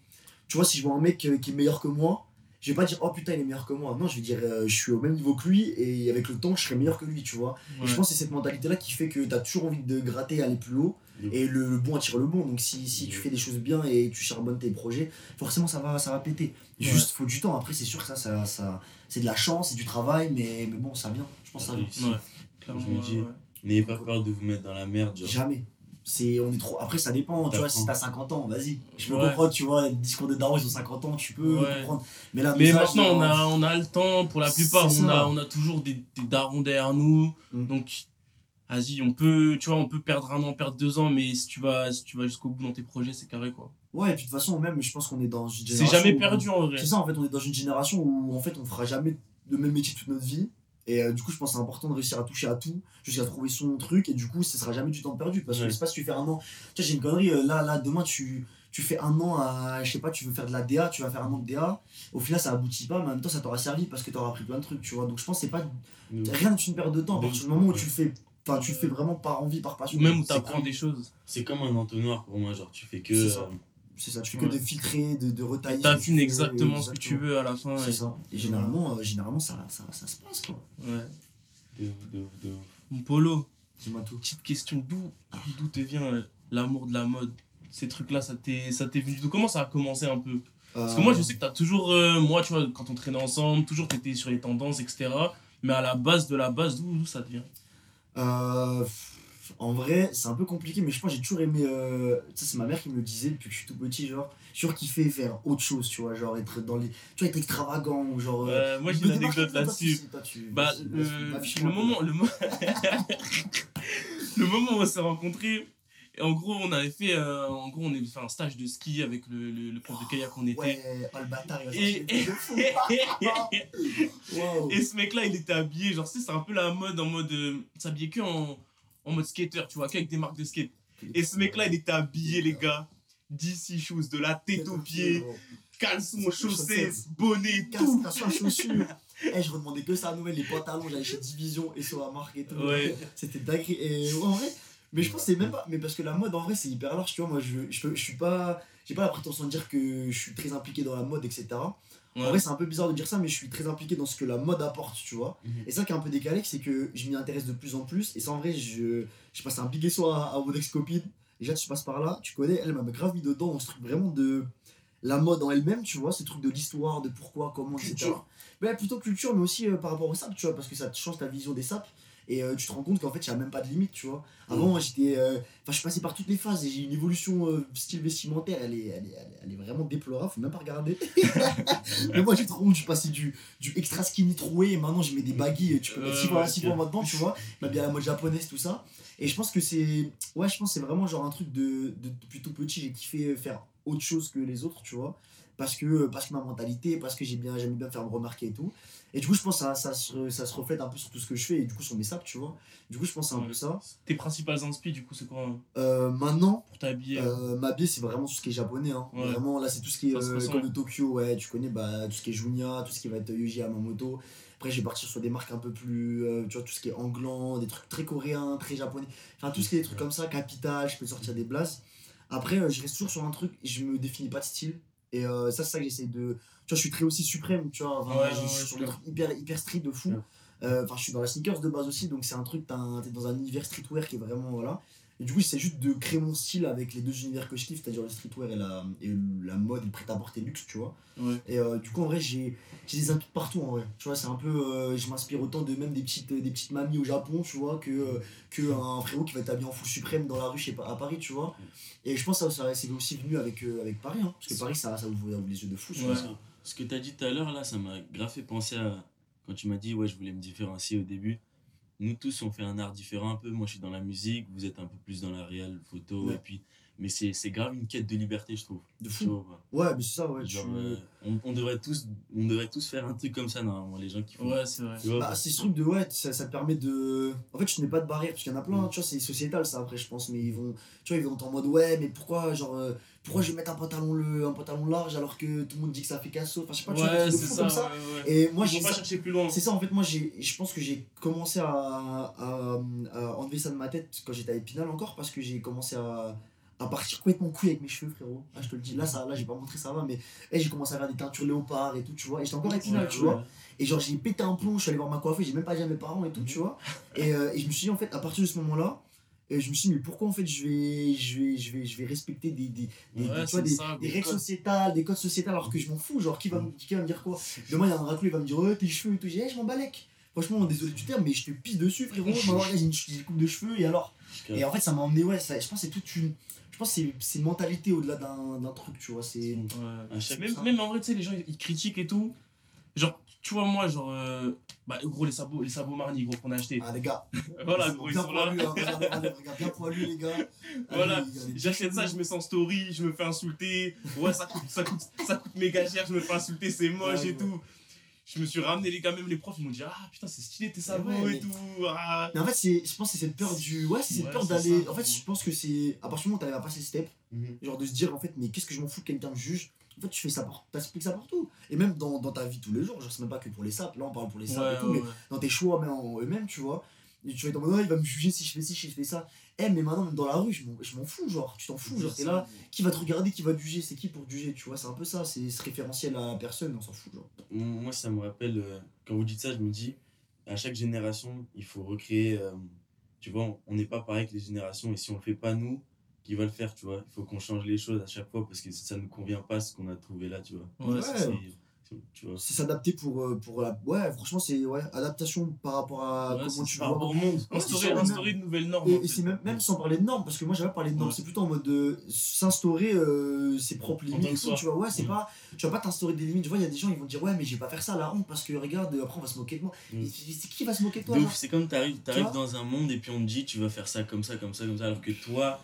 tu vois, si je vois un mec euh, qui est meilleur que moi, je vais pas dire oh putain il est meilleur que moi. Non je vais dire euh, je suis au même niveau que lui et avec le temps je serai meilleur que lui tu vois. Et je pense que c'est cette mentalité là qui fait que tu as toujours envie de gratter aller plus haut. Et le, bon attire le bon. Donc si, si tu fais des choses bien et tu charbonnes tes projets forcément ça va ça va péter. Juste faut du temps. Après c'est sûr que ça, ça, ça c'est de la chance c'est du travail mais, mais bon ça vient. Je pense que ça vient je me dis n'ayez pas peur de vous mettre dans la merde jamais c'est on est trop après ça dépend tu vois si t'as 50 ans vas-y. Je peux comprendre tu vois les discours de Daron ils ont 50 ans tu peux comprendre. Mais là mais maintenant on a on a le temps pour la plupart on a on a toujours des, des darons derrière nous. Mm. donc vas-y on peut tu vois on peut perdre un an perdre deux ans mais si tu vas si tu vas jusqu'au bout dans tes projets c'est carré quoi. Ouais et puis de toute façon même je pense qu'on est dans une génération c'est jamais perdu en vrai. C'est ça en fait on est dans une génération où en fait on fera jamais le même métier toute notre vie et euh, du coup, je pense que c'est important de réussir à toucher à tout, jusqu'à trouver son truc. Et du coup, ce sera jamais du temps perdu. Parce que si tu fais un an. Tu vois, j'ai une connerie. Euh, là, là, demain, tu, tu fais un an à. Je sais pas, tu veux faire de la DA, tu vas faire un an de DA. Au final, ça aboutit pas, mais en même temps, ça t'aura servi parce que t'auras appris plein de trucs, tu vois. Donc, je pense que c'est pas. Rien n'est une perte de temps. À partir du moment où tu le fais. Enfin, tu le fais vraiment par envie, par passion. Ou même où t'apprends des choses. C'est comme un entonnoir pour moi. Genre, tu fais que C'est ça, tu fais que de filtrer, de, de retailler. T'affines exactement ce que tu veux à la fin. C'est ça. Et généralement, euh, généralement ça, ça, ça, se passe, quoi. Ouais. De, de, de... Mon polo. Dis-moi tout. Petite question, d'où ah. d'où te vient euh, l'amour de la mode? Ces trucs-là, ça t'est venu d'où? Comment ça a commencé un peu? Parce que moi, je sais que t'as toujours. moi, tu vois, quand on traînait ensemble, toujours t'étais sur les tendances, etc. Mais à la base de la base, d'où ça te vient? Euh, en vrai, c'est un peu compliqué, mais je pense que j'ai toujours aimé. Euh, c'est ma mère qui me le disait depuis que je suis tout petit, genre, sur kiffé faire autre chose, tu vois, genre être dans les. Tu vois, être extravagant, genre. Euh, moi j'ai une anecdote là-dessus. Bah, le, moment. Le, <laughs> le moment où on s'est rencontrés, en gros, on avait fait, euh, en gros, on avait fait un stage de ski avec le, le, prof de kayak qu'on était. Ouais, oh, le bâtard, il et, et, <laughs> et ce mec-là, il était habillé, genre, c'est un peu la mode en mode. Euh, s'habiller que en, en mode skater, tu vois, qu'avec des marques de skate. Et ce mec-là, il était habillé, les gars, d'ici shoes, de la tête aux pieds, caleçons, chaussettes, bonnet, tout. chaussures. <laughs> Eh, je redemandais que ça à Noël, les pantalons, j'allais chez Division et sur la marque et tout. Ouais. C'était dingue. Et en vrai, mais je pense que c'est même pas. Mais parce que la mode en vrai c'est hyper large, tu vois. Moi je, je, je suis pas. J'ai pas la prétention de dire que je suis très impliqué dans la mode, etc. En vrai, c'est un peu bizarre de dire ça, mais je suis très impliqué dans ce que la mode apporte, tu vois. Mhm. Et ça qui est un peu décalé, c'est que je m'y intéresse de plus en plus. Et ça, en vrai, je, je passe un big soir à, à mon ex-copine. Déjà, tu passes par là, tu connais, elle m'a grave mis dedans dans ce truc vraiment de la mode en elle-même, tu vois, ce truc de l'histoire, de pourquoi, comment, etc. Mais plutôt culture, mais aussi euh, par rapport au sap, tu vois, parce que ça te change ta vision des sapes et euh, tu te rends compte qu'en fait il n'y a même pas de limite tu vois. Avant j'étais euh, enfin je suis passé par toutes les phases et j'ai une évolution euh, style vestimentaire. Elle est, elle est, elle est, vraiment déplorable faut même pas regarder. <laughs> Mais moi j'ai trop honte je suis passé du, du extra skinny troué et maintenant je mets des baggy tu peux mettre 6 fois 6 fois maintenant tu vois. M'a bien la mode japonaise tout ça. Et je pense que c'est ouais je pense c'est vraiment genre un truc de, de depuis tout petit j'ai kiffé faire autre chose que les autres tu vois parce que parce que ma mentalité parce que j'ai bien j'aime bien faire me remarquer et tout et du coup, je pense que ça, ça, se, ça se reflète un peu sur tout ce que je fais et du coup sur mes saps, tu vois. Du coup, je pense que c'est un peu ça. Tes principales inspi, du coup, c'est quoi hein euh, Maintenant, pour t'habiller euh, M'habiller, c'est vraiment tout ce qui est japonais. Hein. Vraiment, là, c'est tout ce qui est euh, comme de Tokyo, ouais. Tu connais bah, tout ce qui est Junya, tout ce qui va être Yoji Yamamoto. Après, je vais partir sur des marques un peu plus. Euh, tu vois, tout ce qui est anglant, des trucs très coréens, très japonais. Enfin, tout ce qui est des trucs comme ça, Capital, je peux sortir des blasts. Après, je reste toujours sur un truc, je me définis pas de style. Et ça, c'est ça que j'essaie de tu vois, je suis très aussi suprême, tu vois. je, suis sur des trucs hyper, hyper street de fou. Euh, enfin, je suis dans la sneakers de base aussi, donc c'est un truc, t'es dans un univers streetwear qui est vraiment. Voilà. Et du coup, c'est juste de créer mon style avec les deux univers que je kiffe, c'est-à-dire le streetwear et la, et la mode le prêt-à-porter luxe, tu vois. Et euh, du coup, en vrai, j'ai des inputs partout, en vrai. Tu vois, c'est un peu. Euh, je m'inspire autant de même des petites, des petites mamies au Japon, tu vois, que, que un frérot qui va être habillé en full suprême dans la rue chez, à Paris, tu vois. Et je pense que ça, ça c'est aussi venu avec, avec Paris, hein, parce que Paris, ça, ça ouvre les yeux de fou, ouais. ça ce que tu as dit tout à l'heure, là, ça m'a grave fait penser à quand tu m'as dit, ouais, je voulais me différencier au début. Nous tous, on fait un art différent un peu. Moi, je suis dans la musique, vous êtes un peu plus dans la réelle photo. Et puis, mais c'est grave une quête de liberté, je trouve. De fou. ouais, mais c'est ça, ouais. Euh, on, on, devrait tous, on devrait tous faire un truc comme ça, normalement, les gens qui font. Ouais, c'est vrai. Bah, c'est ce truc de, ouais, ça, ça te permet de. En fait, tu n'es pas de barrière, parce qu'il y en a plein, mm. tu vois, c'est sociétal ça après, je pense, mais ils vont. Tu vois, ils vont en mode, ouais, mais pourquoi, genre. Euh, pourquoi je vais mettre un pantalon, le, un pantalon large alors que tout le monde dit que ça fait casso Enfin, je sais pas, tu ouais, c'est ça, comme ça. Et moi, j'ai. pas chercher plus loin. C'est ça, en fait, moi, je pense que j'ai commencé à, à, enlever ça de ma tête quand j'étais à Épinal encore parce que j'ai commencé à, à partir complètement couille avec mes cheveux, frérot. Ah, je te le dis, là, ça, là j'ai pas montré ça va, mais hey, j'ai commencé à faire des teintures léopard et tout, tu vois. Et j'étais encore à Épinal, tu vois. Et genre, j'ai pété un plomb, je suis allé voir ma coiffeuse, j'ai même pas dit à mes parents et tout, tu vois. Et, euh, et je me suis dit, en fait, à partir de ce moment-là, et je me suis dit, mais pourquoi en fait je vais, je vais, je vais, je vais respecter des, des, des, des, tu vois, des, des règles sociétales, des codes sociétales alors que je m'en fous Genre, qui va, qui va me dire quoi? Demain, il y a un raclou, il va me dire, oh, tes cheveux et tout. J'ai, hey, je m'en balèque. Franchement, désolé du terme, mais je te pisse dessus, frérot. <laughs> j'ai une, une coupe de cheveux et alors? Et en fait, ça m'a emmené, ouais, ça, je pense que c'est toute une. Je pense que c'est une mentalité au-delà d'un truc, tu vois. c'est Même, même en vrai, tu sais, les gens ils critiquent et tout. Genre, tu vois, moi, genre, euh, bah, gros, les sabots, les sabots Marni, gros, qu'on a acheté. Ah, les gars. <laughs> voilà, gros, ils sont là. Hein, regarde, bien poilu, les gars. <laughs> Voilà, j'achète ça, je me sens story, je me fais insulter. Ouais, ça coûte, ça coûte, ça coûte méga cher, je me fais insulter, c'est moche et tout. Je me suis ramené les gars, même les profs, ils m'ont dit Ah putain, c'est stylé tes sabots et tout. Ah. Mais en fait, je pense que c'est cette peur du. Ouais, c'est cette peur d'aller. En fait, je pense que c'est. À partir du moment où t'arrives à passer ce step, mhm. genre de se dire en fait, mais qu'est-ce que je m'en fous que quelqu'un me juge? En fait, tu fais ça, t'expliques ça partout. Et même dans, dans, ta vie tous les jours, je sais même pas que pour les sapes, là on parle pour les sapes et tout, mais dans tes choix même en eux-mêmes, tu vois. Tu vas être en mode, il va me juger si je fais ci, si je fais ça. Eh, mais maintenant, même dans la rue, je m'en fous, genre, tu t'en fous, genre, t'es là, qui va te regarder, qui va te juger, c'est qui pour te juger, tu vois, c'est un peu ça, c'est ce référentiel à personne, on s'en fout, genre. Moi, ça me rappelle, euh, quand vous dites ça, je me dis, à chaque génération, il faut recréer, euh, tu vois, on n'est pas pareil que les générations, et si on le fait pas nous, qui va le faire, tu vois, il faut qu'on change les choses à chaque fois parce que ça ne convient pas ce qu'on a trouvé là, tu vois? Ouais, c'est s'adapter pour, euh, pour la. Ouais, franchement, c'est ouais, adaptation par rapport à comment tu vois. au monde. Instaurer, instaurer de nouvelles normes. Et, c'est même, même sans parler de normes, parce que moi, j'avais parlé de normes. C'est plutôt en mode de s'instaurer euh, ses propres limites. Tu vois, ouais, c'est mm. pas. Tu vas pas t'instaurer des limites. Tu vois, il y a des gens, ils vont dire, ouais, mais je vais pas faire ça, la honte, parce que regarde, après, on va se moquer de moi. Mm. C'est qui va se moquer de toi C'est comme t'arrives arrives dans un monde et puis on te dit, tu vas faire ça comme ça, comme ça, comme ça, alors que toi,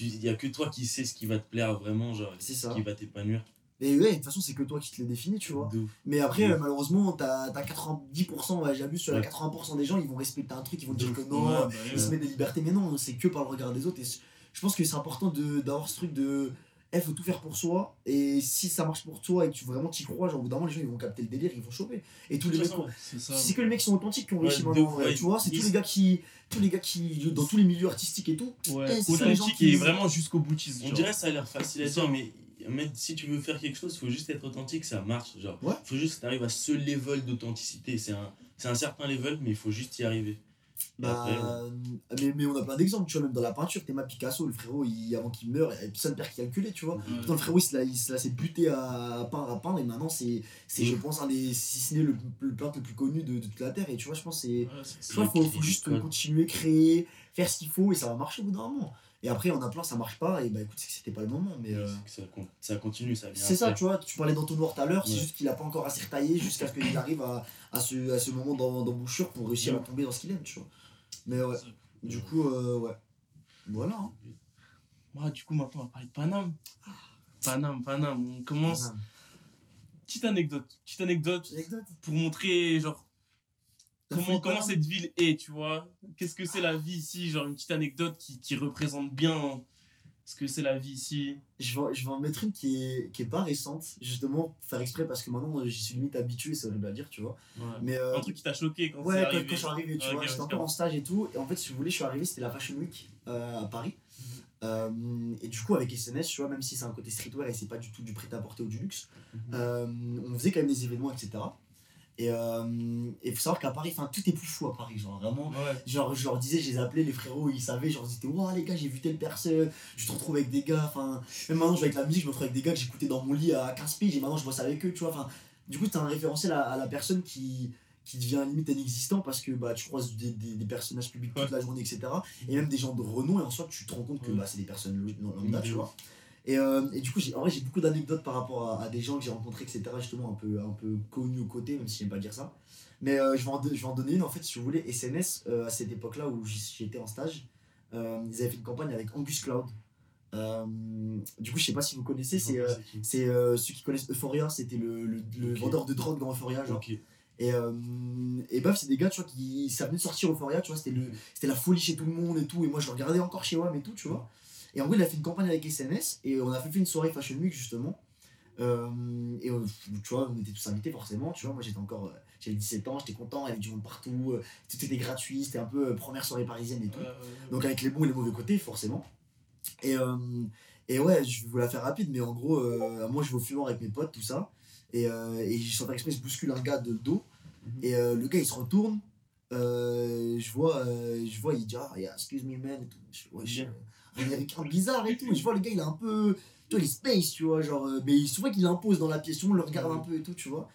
il y a que toi qui sais ce qui va te plaire vraiment, genre, ce qui va t'épanouir. Mais ouais, de toute façon, c'est que toi qui te le définis, tu vois. Mais après, malheureusement, t'as as 90%, ouais, j'abuse, sur les 80% des gens, ils vont respecter un truc, ils vont dire que non, bah ils se mettent des libertés. Mais non, c'est que par le regard des autres. Et je pense que c'est important d'avoir ce truc de. Eh, faut tout faire pour soi. Et si ça marche pour toi et que tu vraiment t'y crois, genre, au bout d'un moment, les gens ils vont capter le délire, ils vont choper. Et tous les mecs. C'est que les mecs qui sont authentiques qui ont réussi maintenant, tu vois. C'est tous les gars qui. Tous les gars qui. Dans tous les milieux artistiques et tout. Ouais, eh, authentique et vraiment jusqu'au boutiste. On dirait ça a l'air facile à dire, mais mais si tu veux faire quelque chose, il faut juste être authentique, ça marche. Genre, il faut juste que tu arrives à ce level d'authenticité. C'est un, un certain level, mais il faut juste y arriver. Bah, mais, mais, on a plein d'exemples, tu vois, même dans la peinture, Théma Picasso, le frérot, il, avant qu'il meure, il n'y avait personne père qui calculait, tu vois. le frérot, il s'est buté à, peindre, à peindre, et maintenant, c'est, je pense, un des, si ce n'est le, le peintre le plus connu de, de, toute la Terre. Et tu vois, je pense, c'est. il faut, faut, juste continuer, créer, faire ce qu'il faut, et ça va marcher au bout d'un moment. Et après, en appelant, ça marche pas, et bah écoute, c'est que c'était pas le moment. mais euh, ça, ça, continue, ça vient. C'est ça, tu vois, tu parlais d'entonnoir tout à l'heure, c'est juste qu'il a pas encore assez retaillé jusqu'à ce qu'il arrive à, à, ce, à ce moment d'embouchure pour réussir à tomber dans ce qu'il aime, tu vois. Mais ouais, du coup, euh, ouais. Voilà. Hein. Ouais, du coup, maintenant, on va parler de Paname. Paname, Paname, on commence. Petite anecdote, petite anecdote, anecdote pour montrer, genre, comment, comment cette ville est, tu vois? Qu'est-ce que c'est la vie ici? Genre une petite anecdote qui, qui représente bien ce que c'est la vie ici. Je vais, je vais en mettre une qui est, qui est pas récente, justement, faire exprès parce que maintenant j'y suis limite habitué, c'est horrible à dire, tu vois. Mais, euh, un truc qui t'a choqué quand Ouais, quand, quand, je suis arrivé, tu vois, j'étais encore en stage et tout. Et en fait, si vous voulez, je suis arrivé, c'était la Fashion Week euh, à Paris. Mhm. Euh, et du coup, avec SNS, tu vois, même si c'est un côté streetwear et c'est pas du tout du prêt-à-porter ou du luxe, mhm. on faisait quand même des événements, etc. Et euh, il faut savoir qu'à Paris, tout est plus fou à Paris, genre vraiment. Genre, je leur disais, je les appelais, les frérots, ils savaient, genre, ils étaient, waouh, les gars, j'ai vu telle personne, je te retrouve avec des gars, enfin, même maintenant, je vais avec la musique, je me retrouve avec des gars que j'écoutais dans mon lit à 15 piges, et maintenant, je bosse avec eux, tu vois, enfin, du coup, t'as un référentiel à, la personne qui, qui devient limite inexistant parce que bah, tu croises des, des, personnages publics toute la journée, etc. Et même des gens de renom, et en soi, tu te rends compte que bah, c'est des personnes lambda, tu vois. Et, euh, et, du coup, en vrai, j'ai beaucoup d'anecdotes par rapport à, des gens que j'ai rencontrés, etc., justement, un peu, un peu connus aux côtés, même si j'aime pas dire ça. Mais euh, je, vais en, je vais en donner une, en fait, si vous voulez. SNS, euh, à cette époque-là où j'étais en stage, ils avaient fait une campagne avec Angus Cloud. du coup, je sais pas si vous connaissez, c'est ceux qui connaissent Euphoria, c'était le, le, vendeur de drogue dans Euphoria. Genre. Et, et baf, c'est des gars, tu vois, qui. Ça venait de sortir Euphoria, tu vois, c'était la folie chez tout le monde et tout. Et moi, je regardais encore chez moi, mais tout, tu vois. Et en gros, il a fait une campagne avec SNS et on a fait une soirée Fashion Week justement. Euh, et euh, tu vois, on était tous invités forcément. Tu vois, moi j'étais encore. Euh, j'avais 17 ans, j'étais content, il y avait du monde partout, tout était gratuit, c'était un peu première soirée parisienne et tout. Donc avec les bons et les mauvais côtés, forcément. Et, et ouais, je vais vous la faire rapide, mais en gros, moi je vais au fumeur avec mes potes, tout ça. Et, et je sens exprès, je bouscule un gars de dos. Mhm. Et le gars il se retourne. je vois, je vois, il dit Ah, yeah, excuse me man. Et tout. Je, ouais, américain bizarre et tout. Et je vois le gars, il est un peu. Tu vois, il est space, tu vois. Genre, euh, mais souvent qu'il impose dans la pièce, on le regarde un peu et tout, tu vois.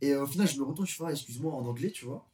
Et euh, au final, je me retourne, je fais, ah, excuse-moi en anglais, tu vois.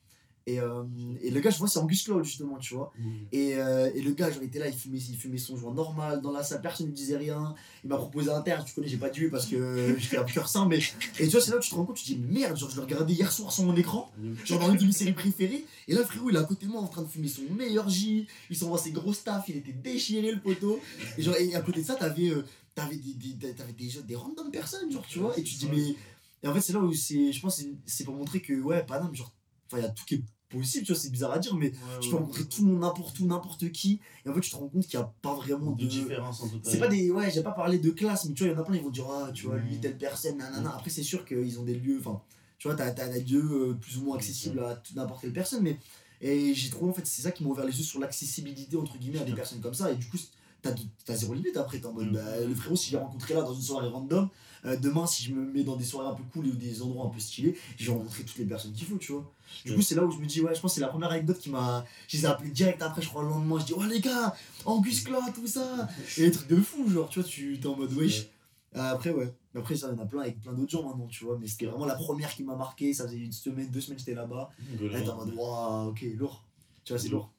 Et, euh, et, le gars, je vois, c'est Angus Cloud, justement, tu vois. Et, et, le gars, genre, il était là, il fumait, il fumait son joint normal dans la salle, personne ne disait rien. Il m'a proposé un terre, tu connais, j'ai pas dû parce que <laughs> j'étais un cœur sain. Mais... Et tu vois, c'est là où tu te rends compte, tu te dis, merde, genre, je le regardais hier soir sur mon écran, genre dans une de mes séries préférées. Et là, frérot, il est à côté de moi en train de fumer son meilleur J. Il s'envoie ses gros staff, il était déchiré, le poteau. Et, genre, et à côté de ça, t'avais euh, avais des, des, avais des, des random personnes, genre, tu vois. Et tu te dis, mais. Et en fait, c'est là où c'est, je pense, c'est pour montrer que, ouais, Paname, genre, enfin, il y a tout qui est possible, tu vois, c'est bizarre à dire, mais tu peux rencontrer tout le monde, n'importe où, n'importe qui, et en fait, tu te rends compte qu'il n'y a pas vraiment de, différence entre C'est pas des, ouais, j'ai pas parlé de classe, mais tu vois, il y en a plein, ils vont dire, ah, tu vois, lui, telle personne, nanana. Après, c'est sûr qu'ils ont des lieux, enfin, tu vois, t'as as des lieux euh, plus ou moins accessibles à n'importe quelle personne, mais Et j'ai trouvé, en fait, c'est ça qui m'a ouvert les yeux sur l'accessibilité, entre guillemets, à des personnes comme ça. Et du coup, t'as, as zéro limite après. T'es en mode, mm. bah, le frérot, si j'ai rencontré là dans une soirée random, euh, demain, si je me mets dans des soirées un peu cool ou des endroits un peu stylés, j'ai rencontré toutes les personnes qu'il faut, tu vois. Du coup, c'est là où je me dis, ouais, je pense que c'est la première anecdote qui m'a. Je les ai appelés direct après, je crois, le lendemain. Je dis, ouais, les gars, Angus là, tout ça. Et des trucs de fou, genre, tu vois, tu es en mode, wesh. Euh, après, ouais. Après, ça, il y en a plein avec plein d'autres gens maintenant, tu vois. Mais c'était vraiment la première qui m'a marqué. Ça faisait une semaine, deux semaines, j'étais là-bas. Là, t'es en mode, waouh, ok, lourd. Tu vois, c'est lourd.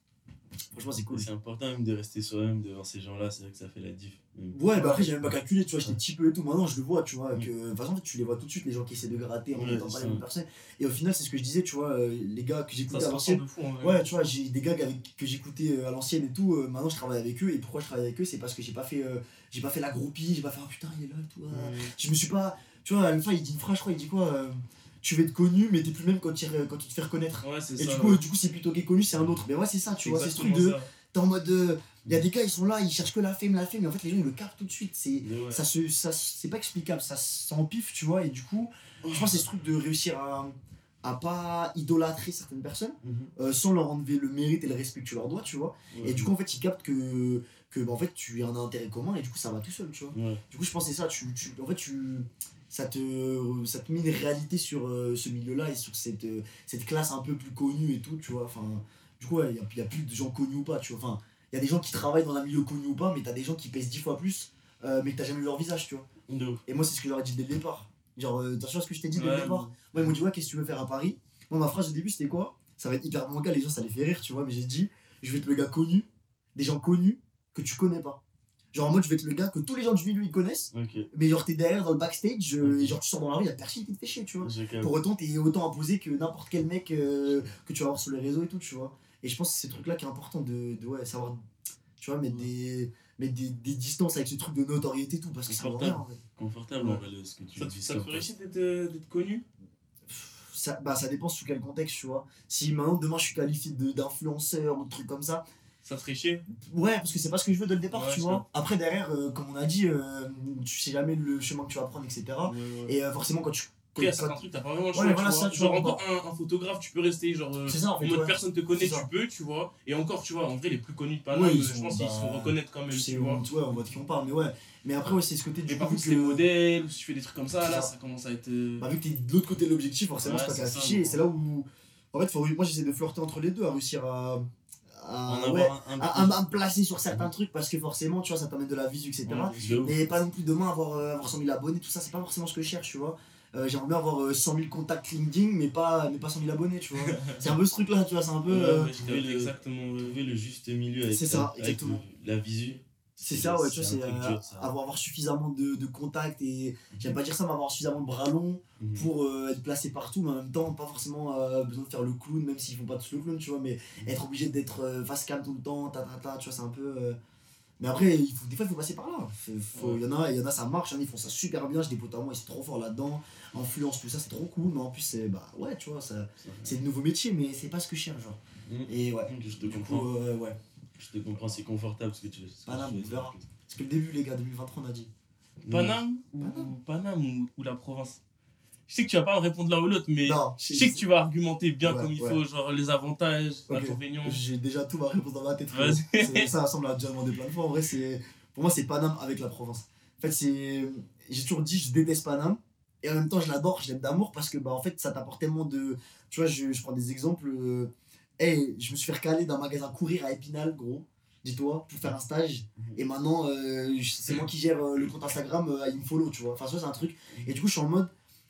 Franchement, c'est cool. C'est important même de rester soi-même devant ces gens-là, c'est vrai que ça fait la diff. Ouais, bah après, j'ai même pas calculé, tu vois, j'étais petit peu et tout. Maintenant, je le vois, tu vois, que. De toute façon, tu les vois tout de suite, les gens qui essaient de gratter en n'étant pas les mêmes personnes. Et au final, c'est ce que je disais, tu vois, euh, les gars que j'écoutais à l'ancienne. Ouais, tu vois, j'ai des gars que j'écoutais euh, à l'ancienne et tout. Euh, maintenant, je travaille avec eux. Et pourquoi je travaille avec eux C'est parce que j'ai pas fait j'ai pas fait la groupie, j'ai pas fait, oh putain, il est là, tout. Je me suis pas. Tu vois, à la fin, il dit une phrase, je crois, il dit quoi tu veux être connu, mais t'es plus même quand tu, quand tu te fais reconnaître. Ouais, et ça, du coup, du coup c'est plutôt est connu, c'est un autre. Mais ouais, c'est ça, tu vois, c'est ce truc de. T'es en mode. Il y a des gars, ils sont là, ils cherchent que la fame, la fame, mais en fait, les gens, ils le captent tout de suite. C'est ça se, ça, c'est pas explicable, ça s'empiffe, tu vois. Et du coup, je pense que c'est ce truc de réussir à, à pas idolâtrer certaines personnes mhm. euh, sans leur enlever le mérite et le respect que tu leur dois, tu vois. Et du coup, en fait, ils captent que, que bah, en fait, tu as un intérêt commun et du coup, ça va tout seul, tu vois. Du coup, je pense que c'est ça. Tu, tu, en fait, tu, ça, te, ça te met une réalité sur euh, ce milieu-là et sur cette, euh, cette classe un peu plus connue et tout, tu vois. Enfin, du coup, il n'y a, a, plus de gens connus ou pas, tu vois. Enfin, il y a des gens qui travaillent dans un milieu connu ou pas, mais t'as des gens qui pèsent dix fois plus, euh, mais que t'as jamais vu leur visage, tu vois. Et moi, c'est ce que j'aurais dit dès le départ. Genre, attention à ce que je t'ai dit dès le départ? Moi, ils m'ont dit, ouais, qu'est-ce que tu veux faire à Paris? Moi, ma phrase au début, c'était quoi? Ça va être hyper bancal, les gens, ça les fait rire, tu vois, mais j'ai dit, je vais être le gars connu, des gens connus que tu connais pas. Genre en mode, je vais être le gars que tous les gens du milieu ils connaissent, mais genre t'es derrière dans le backstage, euh, et genre tu sors dans la rue, y'a personne qui te fait chier, tu vois. Pour autant, t'es autant imposé que n'importe quel mec que tu vas voir sur les réseaux et tout, tu vois. Et je pense que c'est ce truc-là qui est important de, de ouais, savoir, tu vois, mettre, des, mettre des, des, distances avec ce truc de notoriété et tout, parce que ça va rien en fait. Confortable en ce que tu ça, dis. Ça te ferait euh, d'être connu? Ça, bah, ça dépend sous quel contexte, tu vois. Si maintenant, demain, je suis qualifié d'influenceur ou de trucs comme ça. Ça serait chier Ouais, parce que c'est pas ce que je veux dès le départ, tu vois. Après, derrière, euh, comme on a dit, euh, tu sais jamais le chemin que tu vas prendre, etc. Et forcément, quand tu après, certains trucs, t'as pas vraiment le choix. voilà, ça, genre, encore un, un, photographe, tu peux rester genre. Euh, ça, en, fait, mode personne te connaît, tu peux, tu vois. Et encore, tu vois, en vrai, les plus connus de Paname, je pense qu'ils se font bah, reconnaître quand même, tu vois. Ouais, on voit de qui on parle, mais ouais. Mais après, ouais, c'est ce côté du. Mais par contre, les modèles, ou si tu fais des trucs comme ça, là, ça commence à être. Euh, bah, vu que t'es de l'autre côté de l'objectif, forcément, c'est pas qu'à afficher. Et c'est là où. En fait, moi, j'essaie de flirter entre les deux, à réussir à. À, ouais, à, me placer sur certains trucs parce que forcément tu vois ça t'amène de la visu etc mais pas non plus demain avoir, euh, avoir 100 000 abonnés tout ça c'est pas forcément ce que je cherche tu vois euh, j'aimerais bien avoir 100 euh, 000 contacts LinkedIn, mais pas, mais pas 100 000 abonnés, tu vois. <laughs> c'est un peu ce truc-là, tu vois, c'est un peu. Euh, le, exactement, le juste milieu avec, ça, la visu. C'est ça, ouais, tu vois, c'est avoir, avoir suffisamment de, de contacts et j'aime pas dire ça, mais avoir suffisamment de bras longs mhm. pour être placé partout, mais en même temps, pas forcément besoin de faire le clown, même s'ils font pas tous le clown, tu vois, mais mhm. être obligé d'être face cam tout le temps, ta, ta, ta, tu vois, c'est un peu. Mais après, il faut, des fois, il faut passer par là. Il y, en a, y en a, ça marche, hein, ils font ça super bien. J'ai des potes à moi, ils sont trop forts là-dedans. Influence, tout ça, c'est trop cool. Mais en plus, c'est bah, ouais, tu vois, c'est de nouveaux métiers, mais c'est pas ce que je cherche. Genre. Et ouais, je te comprends. ouais. Je te comprends, c'est confortable ce que tu Paname, on verra. C'est que le début, les gars, 2023, on a dit. Paname, Paname. ou, ou la province je sais que tu vas pas me répondre l'un ou l'autre, mais je sais que tu vas argumenter bien comme il faut, genre les avantages, les inconvénients. J'ai déjà tout ma réponse dans ma tête. ça ressemble à déjà demandé plein de fois. En vrai, c'est pour moi, c'est Paname avec la Provence. En fait, c'est j'ai toujours dit, je déteste Paname. Et en même temps, je l'adore, je l'aime d'amour parce que bah, en fait, ça t'apporte tellement de. Tu vois, je, je prends des exemples. Euh... Hey, je me suis fait recaler d'un magasin courir à Épinal, gros dis-toi, pour faire un stage. Mhm. Et maintenant, euh, c'est moi qui gère euh, le compte Instagram à euh, Follow, tu vois. Enfin, ça, c'est un truc. Et du coup, je suis en mode,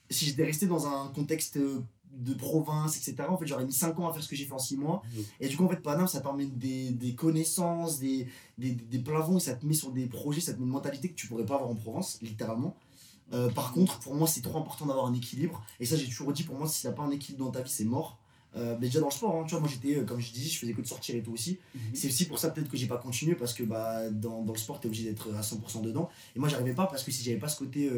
si j'étais resté dans un contexte de province, etc., en fait, j'aurais mis 5 ans à faire ce que j'ai fait en 6 mois. Et du coup, en fait, Paname, ça t'emmène des, des connaissances, des, des, des plafonds, ça te met sur des projets, ça te met une mentalité que tu pourrais pas avoir en Provence, littéralement. Euh, par contre, pour moi, c'est trop important d'avoir un équilibre. Et ça, j'ai toujours dit, pour moi, s'il n'y a pas un équilibre dans ta vie, c'est mort. Euh, mais déjà dans le sport, hein, tu vois, moi j'étais, comme je disais, je faisais que de sortir et tout aussi. Mhm. C'est aussi pour ça peut-être que j'ai pas continué parce que bah, dans, dans le sport, tu es obligé d'être à 100% dedans. Et moi, j'arrivais pas parce que si j'avais pas ce côté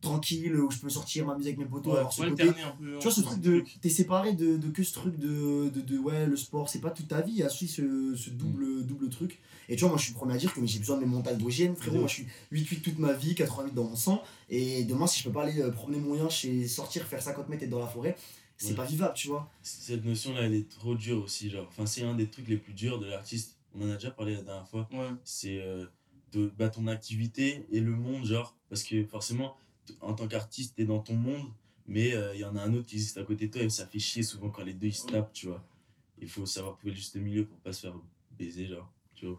tranquille où je peux sortir m'amuser avec mes potos alors ce côté tu vois ce truc de t'es séparé de, de, que ce truc de, de, de, ouais le sport c'est pas toute ta vie il y a aussi ce, ce double mm. double truc et tu vois moi je suis le premier à dire que j'ai besoin de mes montagnes d'hygiène frérot moi je suis 8-8 toute ma vie 88 dans mon sang et demain si je peux pas aller euh, promener mon chien chez sortir faire 50 mètres et être dans la forêt c'est pas vivable, tu vois. Cette notion-là, elle est trop dure aussi, genre. Enfin, c'est un des trucs les plus durs de l'artiste. On en a déjà parlé la dernière fois. C'est euh, de bah, ton activité et le monde, genre. Parce que forcément, en tant qu'artiste, t'es dans ton monde, mais euh, il y en a un autre qui existe à côté de toi et ça fait chier souvent quand les deux ils se tapent, tu vois. Il faut savoir trouver le juste milieu pour pas se faire baiser, genre. Tu vois.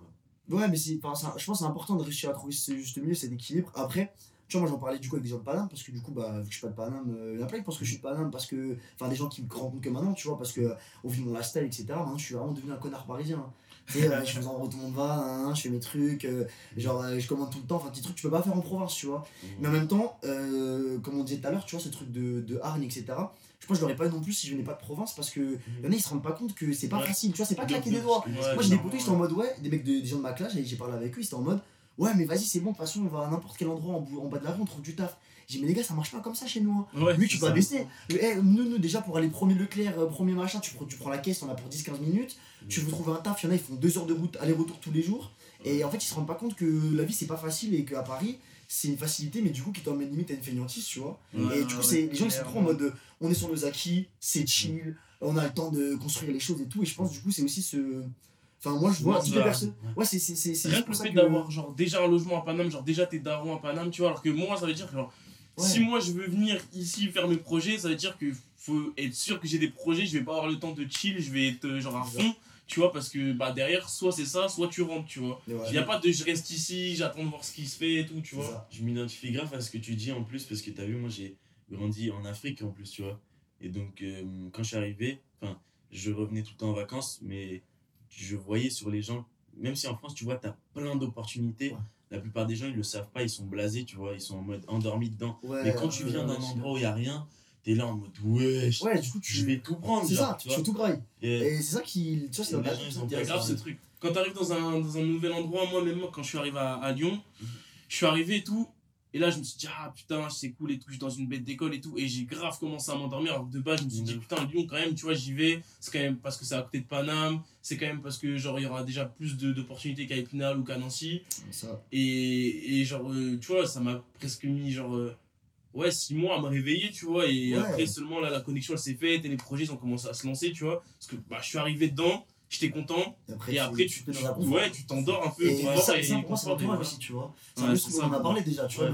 Ouais, mais je pense que c'est important de réussir à trouver ce juste milieu, cet équilibre. Après, tu vois, moi j'en parlais du coup avec des gens de Paname, parce que du coup, bah, vu que je suis pas de Paname, euh, il y en a plein qui pensent que je suis de Paname, parce que, enfin, des gens qui me rencontrent que maintenant, tu vois, parce que au vu de mon lifestyle, etc., maintenant je suis vraiment devenu un connard parisien. Tu sais, euh, je fais en tout le monde va, hein, je fais mes trucs, euh, genre je commande tout le temps, enfin, petit truc que tu peux pas faire en province, tu vois. Mmh. Mais en même temps, comme on disait tout à l'heure, tu vois, ce truc de, de hargne, etc., je pense que je l'aurais pas eu non plus si je venais pas de province parce que mmh. y en a ils se rendent pas compte que c'est pas facile tu vois c'est pas claquer des doigts moi j'ai des potes j'étais en mode ouais des mecs de, des gens de ma classe j'ai parlé avec eux ils étaient en mode Ouais, mais vas-y, c'est bon, de toute façon, on va à n'importe quel endroit en, bas de la rue, on trouve du taf. J'ai dit, mais les gars, ça marche pas comme ça chez nous. Hein. Ouais, tu vas baisser. Eh, nous, nous, déjà, pour aller premier Leclerc, euh, premier machin, tu, tu prends la caisse, on a pour 10-15 minutes. Mm. Tu veux trouver un taf, il y en a, ils font 2 heures de route, aller-retour tous les jours. Et en fait, ils se rendent pas compte que la vie, c'est pas facile et qu'à Paris, c'est une facilité, mais du coup, qui t'emmène limite à une feignantise, tu vois. et du coup, c'est les gens, ils sont trop en mode, on est sur nos acquis, c'est chill, on a le temps de construire les choses et tout. Et je pense, du coup, c'est aussi ce Enfin, moi, je vois des personnes. Ouais, c'est c'est Rien que le fait d'avoir genre déjà un logement à Paname, genre déjà t'es daron à Paname, tu vois, alors que moi, ça veut dire que genre, si moi je veux venir ici faire mes projets, ça veut dire qu'il faut être sûr que j'ai des projets, je vais pas avoir le temps de chill, je vais être euh, genre à fond, tu vois, parce que bah derrière, soit c'est ça, soit tu rentres, tu vois. Il n'y a pas de je reste ici, j'attends de voir ce qui se fait et tout, tu vois. Je m'identifie grave à ce que tu dis en plus, parce que t'as vu, moi j'ai grandi en Afrique en plus, tu vois. Et donc, euh, quand je suis arrivé, enfin, je revenais tout le temps en vacances, mais je voyais sur les gens, même si en France, tu vois, tu as plein d'opportunités. La plupart des gens, ils le savent pas, ils sont blasés, tu vois, ils sont en mode endormis dedans. mais quand tu viens d'un endroit où il n'y a rien, tu es là en mode ouais, ouais du coup, tu... je vais tout prendre. C'est ça, tu, tout graille. Et, c'est ça qui. Tu vois, c'est grave ce truc. Quand tu arrives dans un, dans un nouvel endroit, moi, même quand je suis arrivé à, à Lyon, mhm. je suis arrivé et tout, et là, je me suis dit, ah putain, c'est cool et tout, je suis dans une bête d'école et tout. Et j'ai grave commencé à m'endormir. Alors de base, je me suis dit, putain, Lyon, quand même, tu vois, j'y vais. C'est quand même parce que c'est à côté de Paname. C'est quand même parce que, genre, il y aura déjà plus d'opportunités qu'à Épinal ou qu'à Nancy. Ça. Et, et, genre, euh, tu vois, ça m'a presque mis, genre, euh, ouais, six mois à me réveiller, tu vois. Et après, seulement, là, la connexion, elle s'est faite et les projets, ils ont commencé à se lancer, tu vois. Parce que, bah, je suis arrivé dedans j'étais content et après, tu, tu, ouais, tu t'endors un peu et ça, c'est important aussi tu vois. c'est un peu ce qu'on en a parlé déjà tu vois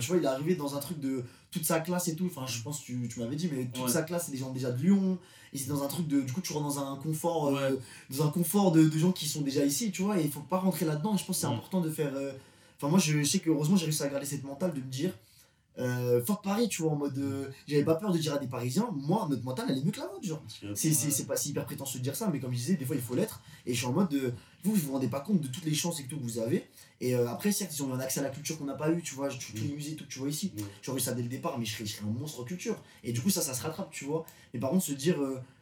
tu vois il est arrivé dans un truc de toute sa classe et tout. Enfin je pense que tu, tu m'avais dit mais toute sa classe c'est des gens déjà de Lyon. Et c'est dans un truc de du coup tu rentres dans un confort euh, dans un confort de, de, gens qui sont déjà ici tu vois et il faut pas rentrer là dedans et je pense que c'est important de faire euh, enfin moi je sais que heureusement j'ai réussi à garder cette mentale de me dire euh, Fort Paris, tu vois, en mode. Euh, j'avais pas peur de dire à des Parisiens, moi, notre mental, elle est mieux que la vôtre, genre. C'est pas si hyper prétentieux de dire ça, mais comme je disais, des fois, il faut l'être. Et je suis en mode de. Vous, vous vous rendez pas compte de toutes les chances et tout que vous avez. Et euh, après, certes, ils ont eu un accès à la culture qu'on n'a pas eu, tu vois, tous les musées, tout que tu vois ici. J'aurais eu ça dès le départ, mais je serais, je serais un monstre culture. Et du coup, ça, ça se rattrape, tu vois. Mais par contre, se dire.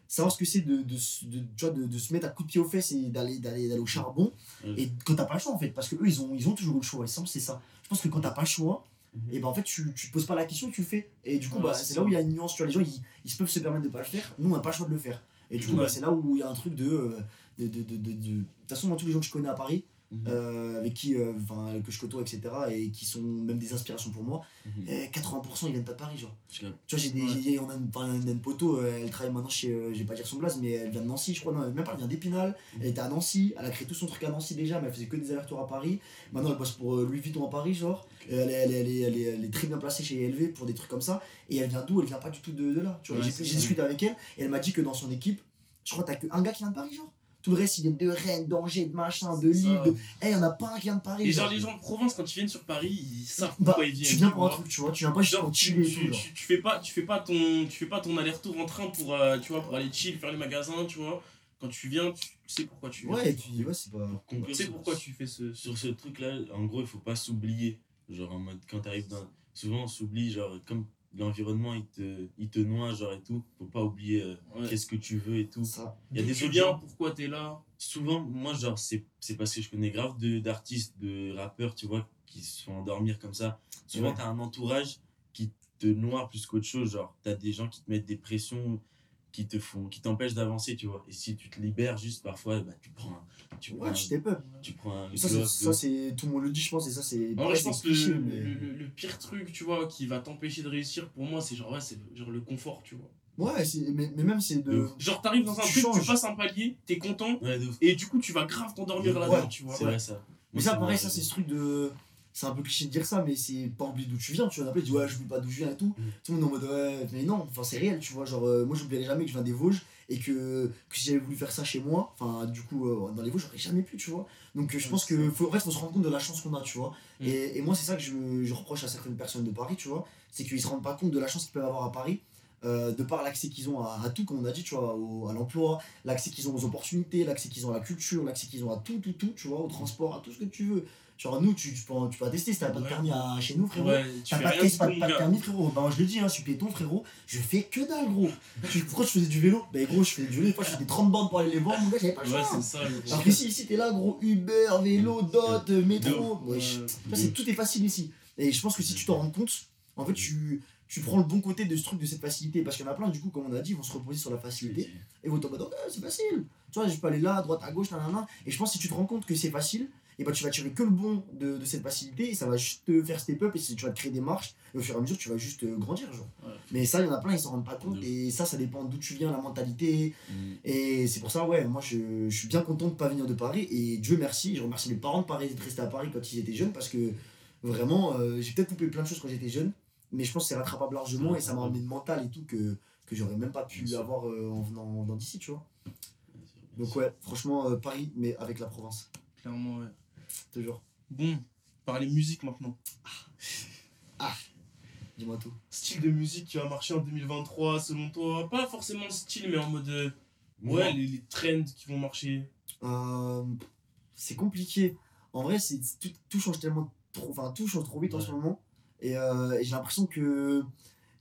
savoir ce que c'est de, de, de, de, de, se mettre à coup de pied aux fesses et d'aller d'aller au charbon et quand t'as pas le choix en fait parce que eux ils ont ils ont toujours le choix il semble c'est ça je pense que quand t'as pas le choix et ben en fait tu, tu te poses pas la question tu le fais. Et du coup bah, c'est là où il y a une nuance tu vois les gens ils, ils peuvent se permettre de pas le faire. Nous on n'a pas le choix de le faire. Et du coup bah, c'est là où il y a un truc de euh, de de de de toute façon moi tous les gens que je connais à Paris Mhm. Euh, avec qui euh, enfin que je côtoie etc et qui sont même des inspirations pour moi. 80% mhm. ils viennent pas de Paris genre. Tu vois j'ai des on a une, une, poteau euh, elle travaille maintenant chez je vais pas dire son blaze mais elle vient de Nancy je crois. Non même pas elle vient d'Épinal. Mhm. elle était à Nancy elle a créé tout son truc à Nancy déjà mais elle faisait que des allers-retours à Paris. Maintenant elle bosse pour Louis Vuitton à Paris genre. Elle, elle, elle, elle, est, très bien placée chez LV pour des trucs comme ça. Et elle vient d'où? Elle vient pas du tout de, de là. Tu vois j'ai discuté avec elle et elle m'a dit que dans son équipe je crois que t'as qu'un gars qui vient de Paris genre tout le reste, il est de Rennes, d'Angers, de machin, de Lille. De... Eh, il n'y en a pas un qui vient de Paris. Et genre, les gens de Provence, quand ils viennent sur Paris, ils savent bah, pourquoi ils viennent. Tu viens pour un truc, tu vois. Tu viens pas juste pour chiller. Tu, tu, tu, fais pas, tu fais pas ton, tu fais pas ton aller-retour en train pour, euh, tu vois, pour aller chill, faire les magasins, tu vois. Quand tu viens, tu sais pourquoi tu viens. Ouais, et puis, ouais, c'est pas. Tu sais pourquoi tu fais ce. Sur ce truc-là, en gros, il faut pas s'oublier. Genre, en mode, quand t'arrives dans. Souvent, on s'oublie, genre, comme l'environnement il te, il te noie genre et tout. Faut pas oublier euh, qu'est-ce que tu veux et tout. Il y a des audiences pourquoi t'es là? Souvent moi genre c'est parce que je connais grave d'artistes de, rappeurs tu vois qui se font endormir comme ça. Souvent t'as un entourage qui te noie plus qu'autre chose. Genre t'as des gens qui te mettent des pressions qui te font qui t'empêchent d'avancer tu vois et si tu te libères juste parfois bah, tu prends un, tu prends tu un, tu prends un ça, ça c'est tout le monde le dit je pense et ça c'est je pense que le, le, pire truc tu vois qui va t'empêcher de réussir pour moi c'est genre ouais, c'est genre le confort tu vois Ouais, mais, mais même c'est de. Genre, t'arrives dans un truc, tu passes un palier, t'es content, et du coup, tu vas grave t'endormir là-dedans, tu vois. C'est vrai ça. Mais ça, pareil, ça, c'est ce truc de. C'est un peu cliché de dire ça, mais c'est pas oublier d'où tu viens. Tu vois, après, tu dis ouais, je pas d'où je viens et tout. Mm. Tout le monde est en mode ouais, mais non, enfin, c'est réel, tu vois. Genre, euh, moi, j'oublierai jamais que je viens des Vosges et que, que si j'avais voulu faire ça chez moi, enfin, du coup, euh, dans les Vosges, j'aurais jamais pu, tu vois. Donc, je pense que faut, en fait, faut se rendre compte de la chance qu'on a, tu vois. Mm. Et, et, moi, c'est ça que je, je, reproche à certaines personnes de Paris, tu vois. C'est qu'ils se rendent pas compte de la chance qu'ils peuvent avoir à Paris. Euh, de par l'accès qu'ils ont à, tout, comme on a dit, tu vois, à l'emploi, l'accès qu'ils ont aux opportunités, l'accès qu'ils ont à la culture, l'accès qu'ils ont à tout, tout, tout, tu vois, au transport, à tout ce que tu veux. Genre, nous, tu, tu, peux, tu peux tester si t'as pas de permis à, chez nous, frérot. Ouais, t'as pas, de, pas, pas de permis, frérot. Bah, je le dis, hein, je suis piéton, frérot. Je fais que dalle, gros. tu, pourquoi je faisais du vélo? Bah, gros, je faisais du vélo. Des fois, je faisais 30 bandes pour aller les voir. Mon gars, j'avais pas le choix. Ouais, ça. Alors que si, ici, t'es là, gros, Uber, vélo, dot, métro. Ouais, c'est tout est facile ici. Et je pense que si tu t'en rends compte, en fait, tu, tu prends le bon côté de ce truc, de cette facilité. Parce qu'il y en a plein, du coup, comme on a dit, ils vont se reposer sur la facilité. Et vont tomber dans c'est facile. Tu vois, je peux aller là, à droite, à gauche, nanana. Et je pense que si tu te rends compte que c'est facile, et bah, tu vas tirer que le bon de, de, cette facilité et ça va juste te faire step up et tu vas te créer des marches et au fur et à mesure tu vas juste euh, grandir genre. mais ça il y en a plein ils s'en rendent pas compte et ça ça dépend d'où tu viens la mentalité mm. et c'est pour ça ouais moi je, je, suis bien content de pas venir de Paris et Dieu merci je remercie mes parents de pas rester à Paris quand ils étaient jeunes parce que vraiment euh, j'ai peut-être coupé plein de choses quand j'étais jeune mais je pense que c'est rattrapable largement et ça m'a amené de mental et tout que, que j'aurais même pas pu avoir euh, en venant d'ici, tu vois. Donc ouais, franchement, euh, Paris, mais avec la province. Clairement, ouais. Toujours. Bon, parler musique maintenant. Ah, ah. Dis-moi tout. Style de musique qui va marcher en 2023, selon toi Pas forcément style, mais en mode... Euh, ouais, les, les, trends qui vont marcher. c'est compliqué. En vrai, c'est tout, tout, change tellement trop... Enfin, tout change trop vite en ce moment. Euh, et, j'ai l'impression que,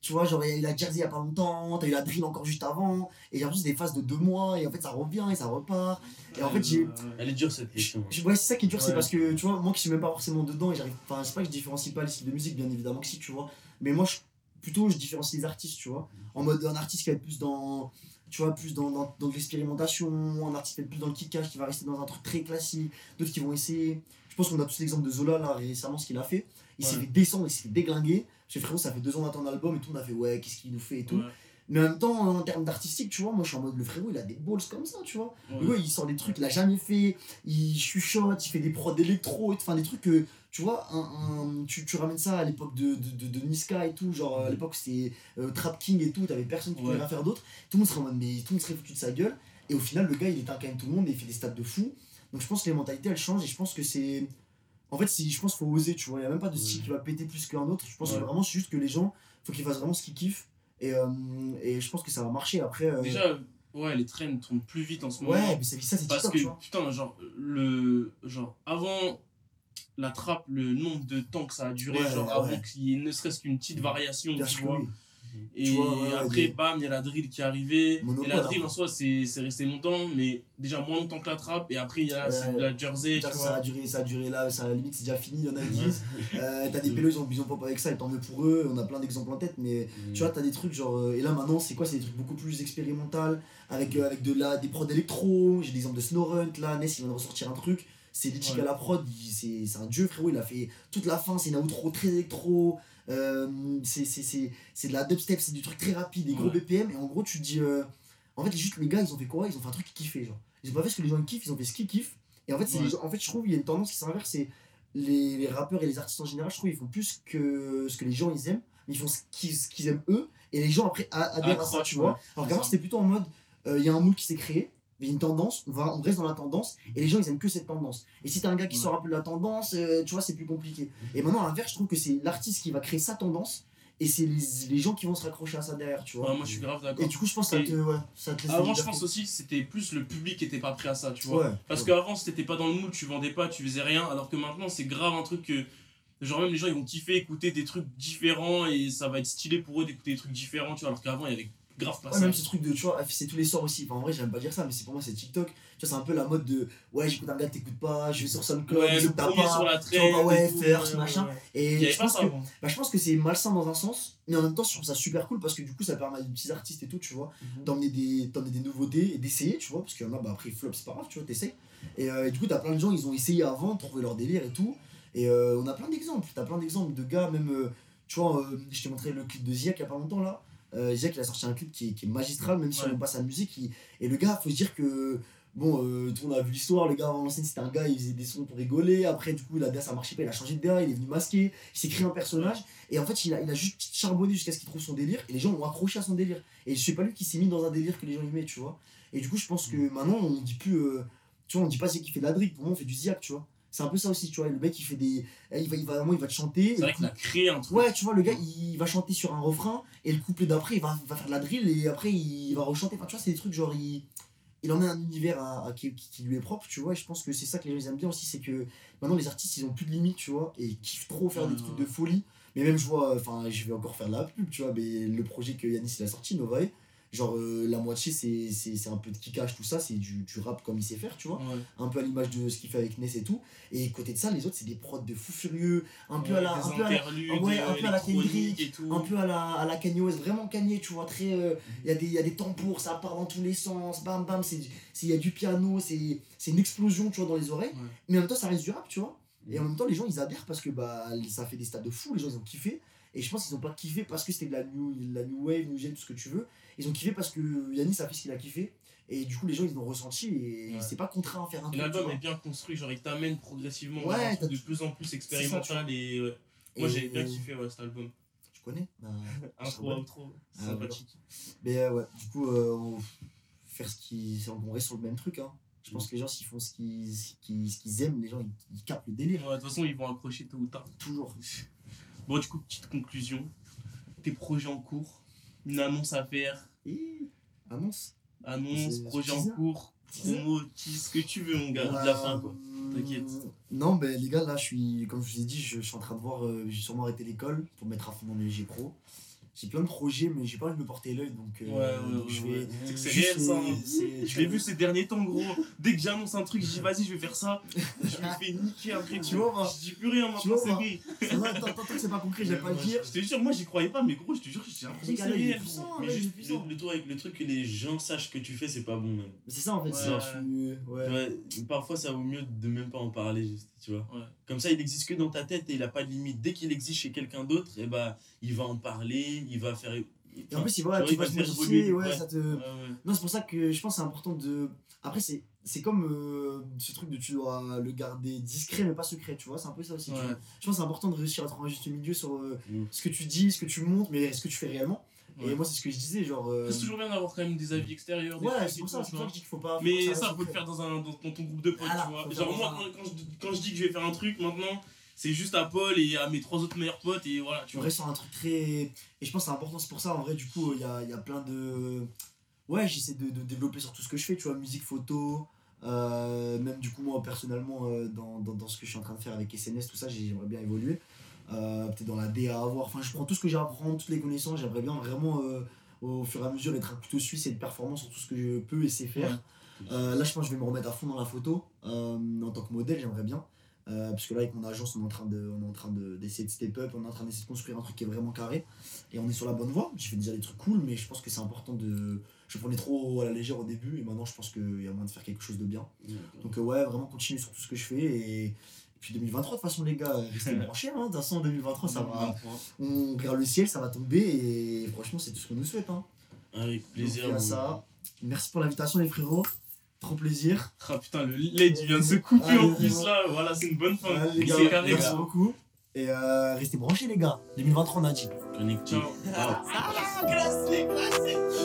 tu vois, genre, il y a eu la Jersey il y a pas longtemps, t'as eu la drill encore juste avant, et j'ai l'impression des phases de deux mois, et en fait ça revient et ça repart. Et en fait, j'ai. Elle est dure cette question. Ouais, c'est ça qui est dur, c'est parce que, tu vois, moi qui suis même pas forcément dedans, et j'arrive. Enfin, c'est pas que je différencie pas les styles de musique, bien évidemment que si, tu vois, mais moi, je, plutôt, je différencie les artistes, tu vois. En mode, un artiste qui va être plus dans tu vois, plus dans, dans, dans de l'expérimentation, un artiste qui va être plus dans le kickage, qui va rester dans un truc très classique, d'autres qui vont essayer. Je pense qu'on a tous l'exemple de Zola, là, récemment, ce qu'il a fait. Il s'est fait descendre, il s'est fait déglinguer. Que frérot, ça fait deux ans d'attendre l'album et tout, on a fait ouais, qu'est-ce qu'il nous fait et tout. Mais en même temps, en termes d'artistique, tu vois, moi je suis en mode le frérot, il a des balls comme ça, tu vois. Le gars, il sort des trucs qu'il a jamais fait, il chuchote, il fait des prods d'électro, enfin des trucs que, tu vois, un, tu, tu, ramènes ça à l'époque de, de, de, Niska et tout, genre à l'époque c'était euh, Trap King et tout, t'avais personne qui pouvait rien faire d'autre. Tout le monde serait en mode, mais tout le monde serait foutu de sa gueule. Et au final, le gars, il éteint quand même tout le monde et il fait des stats de fou. Donc je pense que les mentalités, elles changent et je pense que c'est en fait, je pense qu'il faut oser, tu vois. Il n'y a même pas de style qui va péter plus qu'un autre. Je pense que vraiment, c'est juste que les gens, faut qu'ils fassent vraiment ce qu'ils kiffent. Et, euh, et je pense que ça va marcher après. Euh, Déjà, ouais, les trains tournent plus vite en ce moment. Ouais, mais c'est ça, c'est Parce que, putain, genre, le, genre, avant la trappe, le nombre de temps que ça a duré, genre, avant qu'il y ait ne serait-ce qu'une petite variation, tu vois. Et après, bam, il y a la drill qui est arrivée. et la drill en soi, c'est resté longtemps, mais déjà moins longtemps que la trappe. Et après, il y a la jersey. Tu ça, a duré, ça a duré là, ça, à la limite, c'est déjà fini. Il y en a qui. Euh, t'as des pélos, ils ont, ils pop avec ça, et tant mieux pour eux. On a plein d'exemples en tête, mais mm. tu vois, t'as des trucs genre. Euh, et là, maintenant, c'est quoi? C'est des trucs beaucoup plus expérimentaux, avec, euh, avec de la, des prods électro. J'ai l'exemple de Snowrunt, là, Ness, il vient de ressortir un truc. C'est des à la prod, c'est un dieu, frérot. Il a fait toute la fin, c'est une outro très électro. Euh, c'est de la dubstep, c'est du truc très rapide, des gros BPM. Et en gros, tu te dis. Euh, en fait, juste les gars, ils ont fait quoi? Ils ont fait un truc qu'ils kiffaient. Genre. Ils ont pas fait ce que les gens kiffent, ils ont fait ce qu'ils kiffent. Et en fait, en fait, je trouve qu'il y a une tendance qui s'inverse. C'est les, les, rappeurs et les artistes en général, je trouve, ils font plus que ce que les gens ils aiment, mais ils font ce qu'ils aiment eux. Et les gens après adhèrent à ça, tu vois. Alors qu'avant, c'était plutôt en mode euh, il y a un mood qui s'est créé a une tendance, on, va, on reste dans la tendance, et les gens ils aiment que cette tendance. Et si t'as un gars qui sort un peu de la tendance, euh, tu vois, c'est plus compliqué. Et maintenant, à l'inverse, je trouve que c'est l'artiste qui va créer sa tendance, et c'est les, les, gens qui vont se raccrocher à ça derrière, tu vois. moi je suis grave d'accord. Et du coup, je pense que ça te, ouais, ça te Avant, je pense aussi que c'était plus le public qui était pas prêt à ça, tu vois. Parce qu'avant, si t'étais pas dans le mood, tu vendais pas, tu faisais rien, alors que maintenant, c'est grave un truc que. Genre, même les gens ils vont kiffer écouter des trucs différents et ça va être stylé pour eux d'écouter des trucs différents, tu vois. Alors qu'avant, il y avait grave pas même ce truc de, tu vois, c'est tous les soirs aussi. Enfin, en vrai, j'aime pas dire ça, mais c'est pour moi, c'est TikTok. Tu vois, c'est un peu la mode de ouais, j'écoute un gars, t'écoutes pas, je vais sur SoundCloud, ouais, je pas, sur la traîne, ouais, first, machin. Et je pense, que, bah, je pense que c'est malsain dans un sens, mais en même temps, je trouve ça super cool parce que du coup, ça permet à des petits artistes et tout, tu vois, mhm. d'emmener des, des nouveautés et d'essayer, tu vois, parce qu'il y en a, bah après, flop, c'est pas grave, tu vois, t'essayes. Et, euh, et, du coup, t'as plein de gens, ils ont essayé avant, trouvé leur délire et tout. Et euh, on a plein d'exemples, t'as plein d'exemples de gars, même, euh, tu vois, je t'ai montré le clip de Ziak il y a pas longtemps là. Euh, il a sorti un clip qui, qui est magistral, même si on passe sa musique. Et le gars, faut se dire que. Bon, euh, tout le monde a vu l'histoire, le gars avant l'ancienne c'était un gars, il faisait des sons pour rigoler, après du coup la DA ça marchait pas, il a changé de DA, il est venu masquer, il s'est créé un personnage, et en fait il a, il a juste charbonné jusqu'à ce qu'il trouve son délire, et les gens ont accroché à son délire. Et je sais pas lui qui s'est mis dans un délire que les gens aimaient, tu vois. Et du coup je pense que mm. maintenant on dit plus, euh, tu vois, on dit pas c'est qui fait de la drill, pour moi on fait du ziak, tu vois. C'est un peu ça aussi, tu vois. Le mec, il fait des. Il va, il va, il va te chanter. C'est vrai qu'il a créé un truc. Ouais, tu vois, le gars, il va chanter sur un refrain et le couplet d'après, il va, va faire de la drill et après, il va rechanter. Enfin, tu vois, c'est des trucs genre. Il, il en a un univers à, qui, qui, lui est propre, tu vois. Et je pense que c'est ça que les gens aiment bien aussi, c'est que maintenant, les artistes, ils ont plus de limites, tu vois. Et ils kiffent trop faire des trucs de folie. Mais même, je vois. Enfin, je vais encore faire de la pub, tu vois. Mais le projet que Yanis il a sorti, Novae Genre, euh, la moitié, c'est un peu de kickage, tout ça, c'est du, du, rap comme il sait faire, tu vois. Un peu à l'image de ce qu'il fait avec Ness et tout. Et côté de ça, les autres, c'est des prods de fou furieux, un peu à la. Un peu à la, ouais, un peu à la Kendrick, un peu à la, à la Kanye West, vraiment Kanye, tu vois. très euh, Il y, a des, y a des tambours, ça part dans tous les sens, bam bam, il y a du piano, c'est une explosion, tu vois, dans les oreilles. Mais en même temps, ça reste du rap, tu vois. Et en même temps, les gens, ils adhèrent parce que bah, ça fait des stades de fou, les gens, ils ont kiffé. Et je pense qu'ils n'ont pas kiffé parce que c'était de la new, la new wave, new gen, tout ce que tu veux. Ils ont kiffé parce que Yannis a fait ce qu'il a kiffé. Et du coup, les gens, ils l'ont ressenti et c'est pas contraint à faire un truc. L'album est bien construit, genre il t'amène progressivement ouais, de plus en plus expérimental. et, Moi, j'ai bien kiffé cet album. Tu connais? Bah, <laughs> Intro, outro, ah, sympathique. Mais euh, ouais, du coup, euh, on... faire ce qui. On reste sur le même truc. Hein. Je pense que les gens, s'ils font ce qu'ils aiment, les gens, ils, ils captent le délire. de toute façon, ils vont accrocher tôt ou tard. Toujours. Bon, du coup, petite conclusion. Tes projets en cours, une annonce à faire. annonce Annonce, projet en cours, promo, ce que tu veux, mon gars. de la fin, quoi. T'inquiète. Non, ben les gars, là, je suis, comme je vous ai dit, je, suis en train de voir, euh, j'ai sûrement arrêté l'école pour mettre à fond les G Pro j'ai plein de projets, mais j'ai pas envie de me porter l'œil, donc, euh, ouais, ouais, je vais. C'est que c'est réel ça. Hein. Je l'ai vu ces derniers temps, gros. Dès que j'annonce un truc, je dis vas-y, je vais faire ça. Je me fais niquer après. Tu vois, je dis plus rien maintenant, c'est vrai. Tant que c'est pas concret, j'aime pas le dire. Je te jure, moi j'y croyais pas, mais gros, je te jure, j'ai l'impression que c'est réel. Mais juste le truc que les gens sachent que tu fais, c'est pas bon, même. C'est ça en fait, ouais. Parfois, ça vaut mieux de même pas en parler, juste, tu vois. Comme ça, il existe que dans ta tête et il a pas de limite. Dès qu'il existe chez quelqu'un d'autre, et eh bah, il va en parler, il va faire et en plus, il, tu vas te modifier, ouais, ça te... Non, c'est pour ça que je pense que c'est important de... Après, c'est, c'est comme euh, ce truc de tu dois le garder discret, mais pas secret, tu vois, c'est un peu ça aussi. Je pense que c'est important de réussir à trouver un juste milieu sur euh, mm. ce que tu dis, ce que tu montres, mais ce que tu fais réellement? Et moi, c'est ce que je disais, genre. Euh, c'est toujours bien d'avoir quand même des avis extérieurs. Des ouais, c'est pour ça, c'est pour ça que je dis qu'il faut pas. Mais ça, faut le faire dans, un, dans, ton groupe de potes, tu vois. Genre, moi, quand, je, quand je dis que je vais faire un truc maintenant, c'est juste à Paul et à mes trois autres meilleurs potes et voilà tu vois sur un truc très et je pense que c'est important c'est pour ça en vrai du coup il y a, y a, plein de ouais j'essaie de, de, développer sur tout ce que je fais tu vois musique photo euh, même du coup moi personnellement euh, dans, dans, dans, ce que je suis en train de faire avec SNS tout ça j'aimerais bien évoluer euh, peut-être dans la DA à avoir enfin je prends tout ce que j'ai à apprendre toutes les connaissances j'aimerais bien vraiment au fur et à mesure être un couteau suisse et de performance sur tout ce que je peux et sais faire là je pense que je vais me remettre à fond dans la photo en tant que modèle j'aimerais bien euh, parce que là, avec mon agence, on est en train de, on est en train d'essayer de, step up, on est en train d'essayer de construire un truc qui est vraiment carré. Et on est sur la bonne voie. J'ai fait déjà des trucs cool, mais je pense que c'est important de. Je prenais trop à la légère au début, et maintenant je pense qu'il y a moyen de faire quelque chose de bien. Donc, euh, ouais, vraiment continuer sur tout ce que je fais. Et, puis 2023, de toute façon, les gars, restez branchés. <laughs> Hein. De toute façon, 2023, ça va. On regarde le ciel, ça va tomber, et franchement, c'est tout ce qu'on nous souhaite. Hein. Avec plaisir. ça. Merci pour l'invitation, les frérots. Trop plaisir. Ah putain, le lait vient de se couper en plus là. Voilà, c'est une bonne fin. les gars, carré, merci beaucoup. Et euh, restez branchés les gars. 2023 on a dit. Connecté. Ah, classique, classique.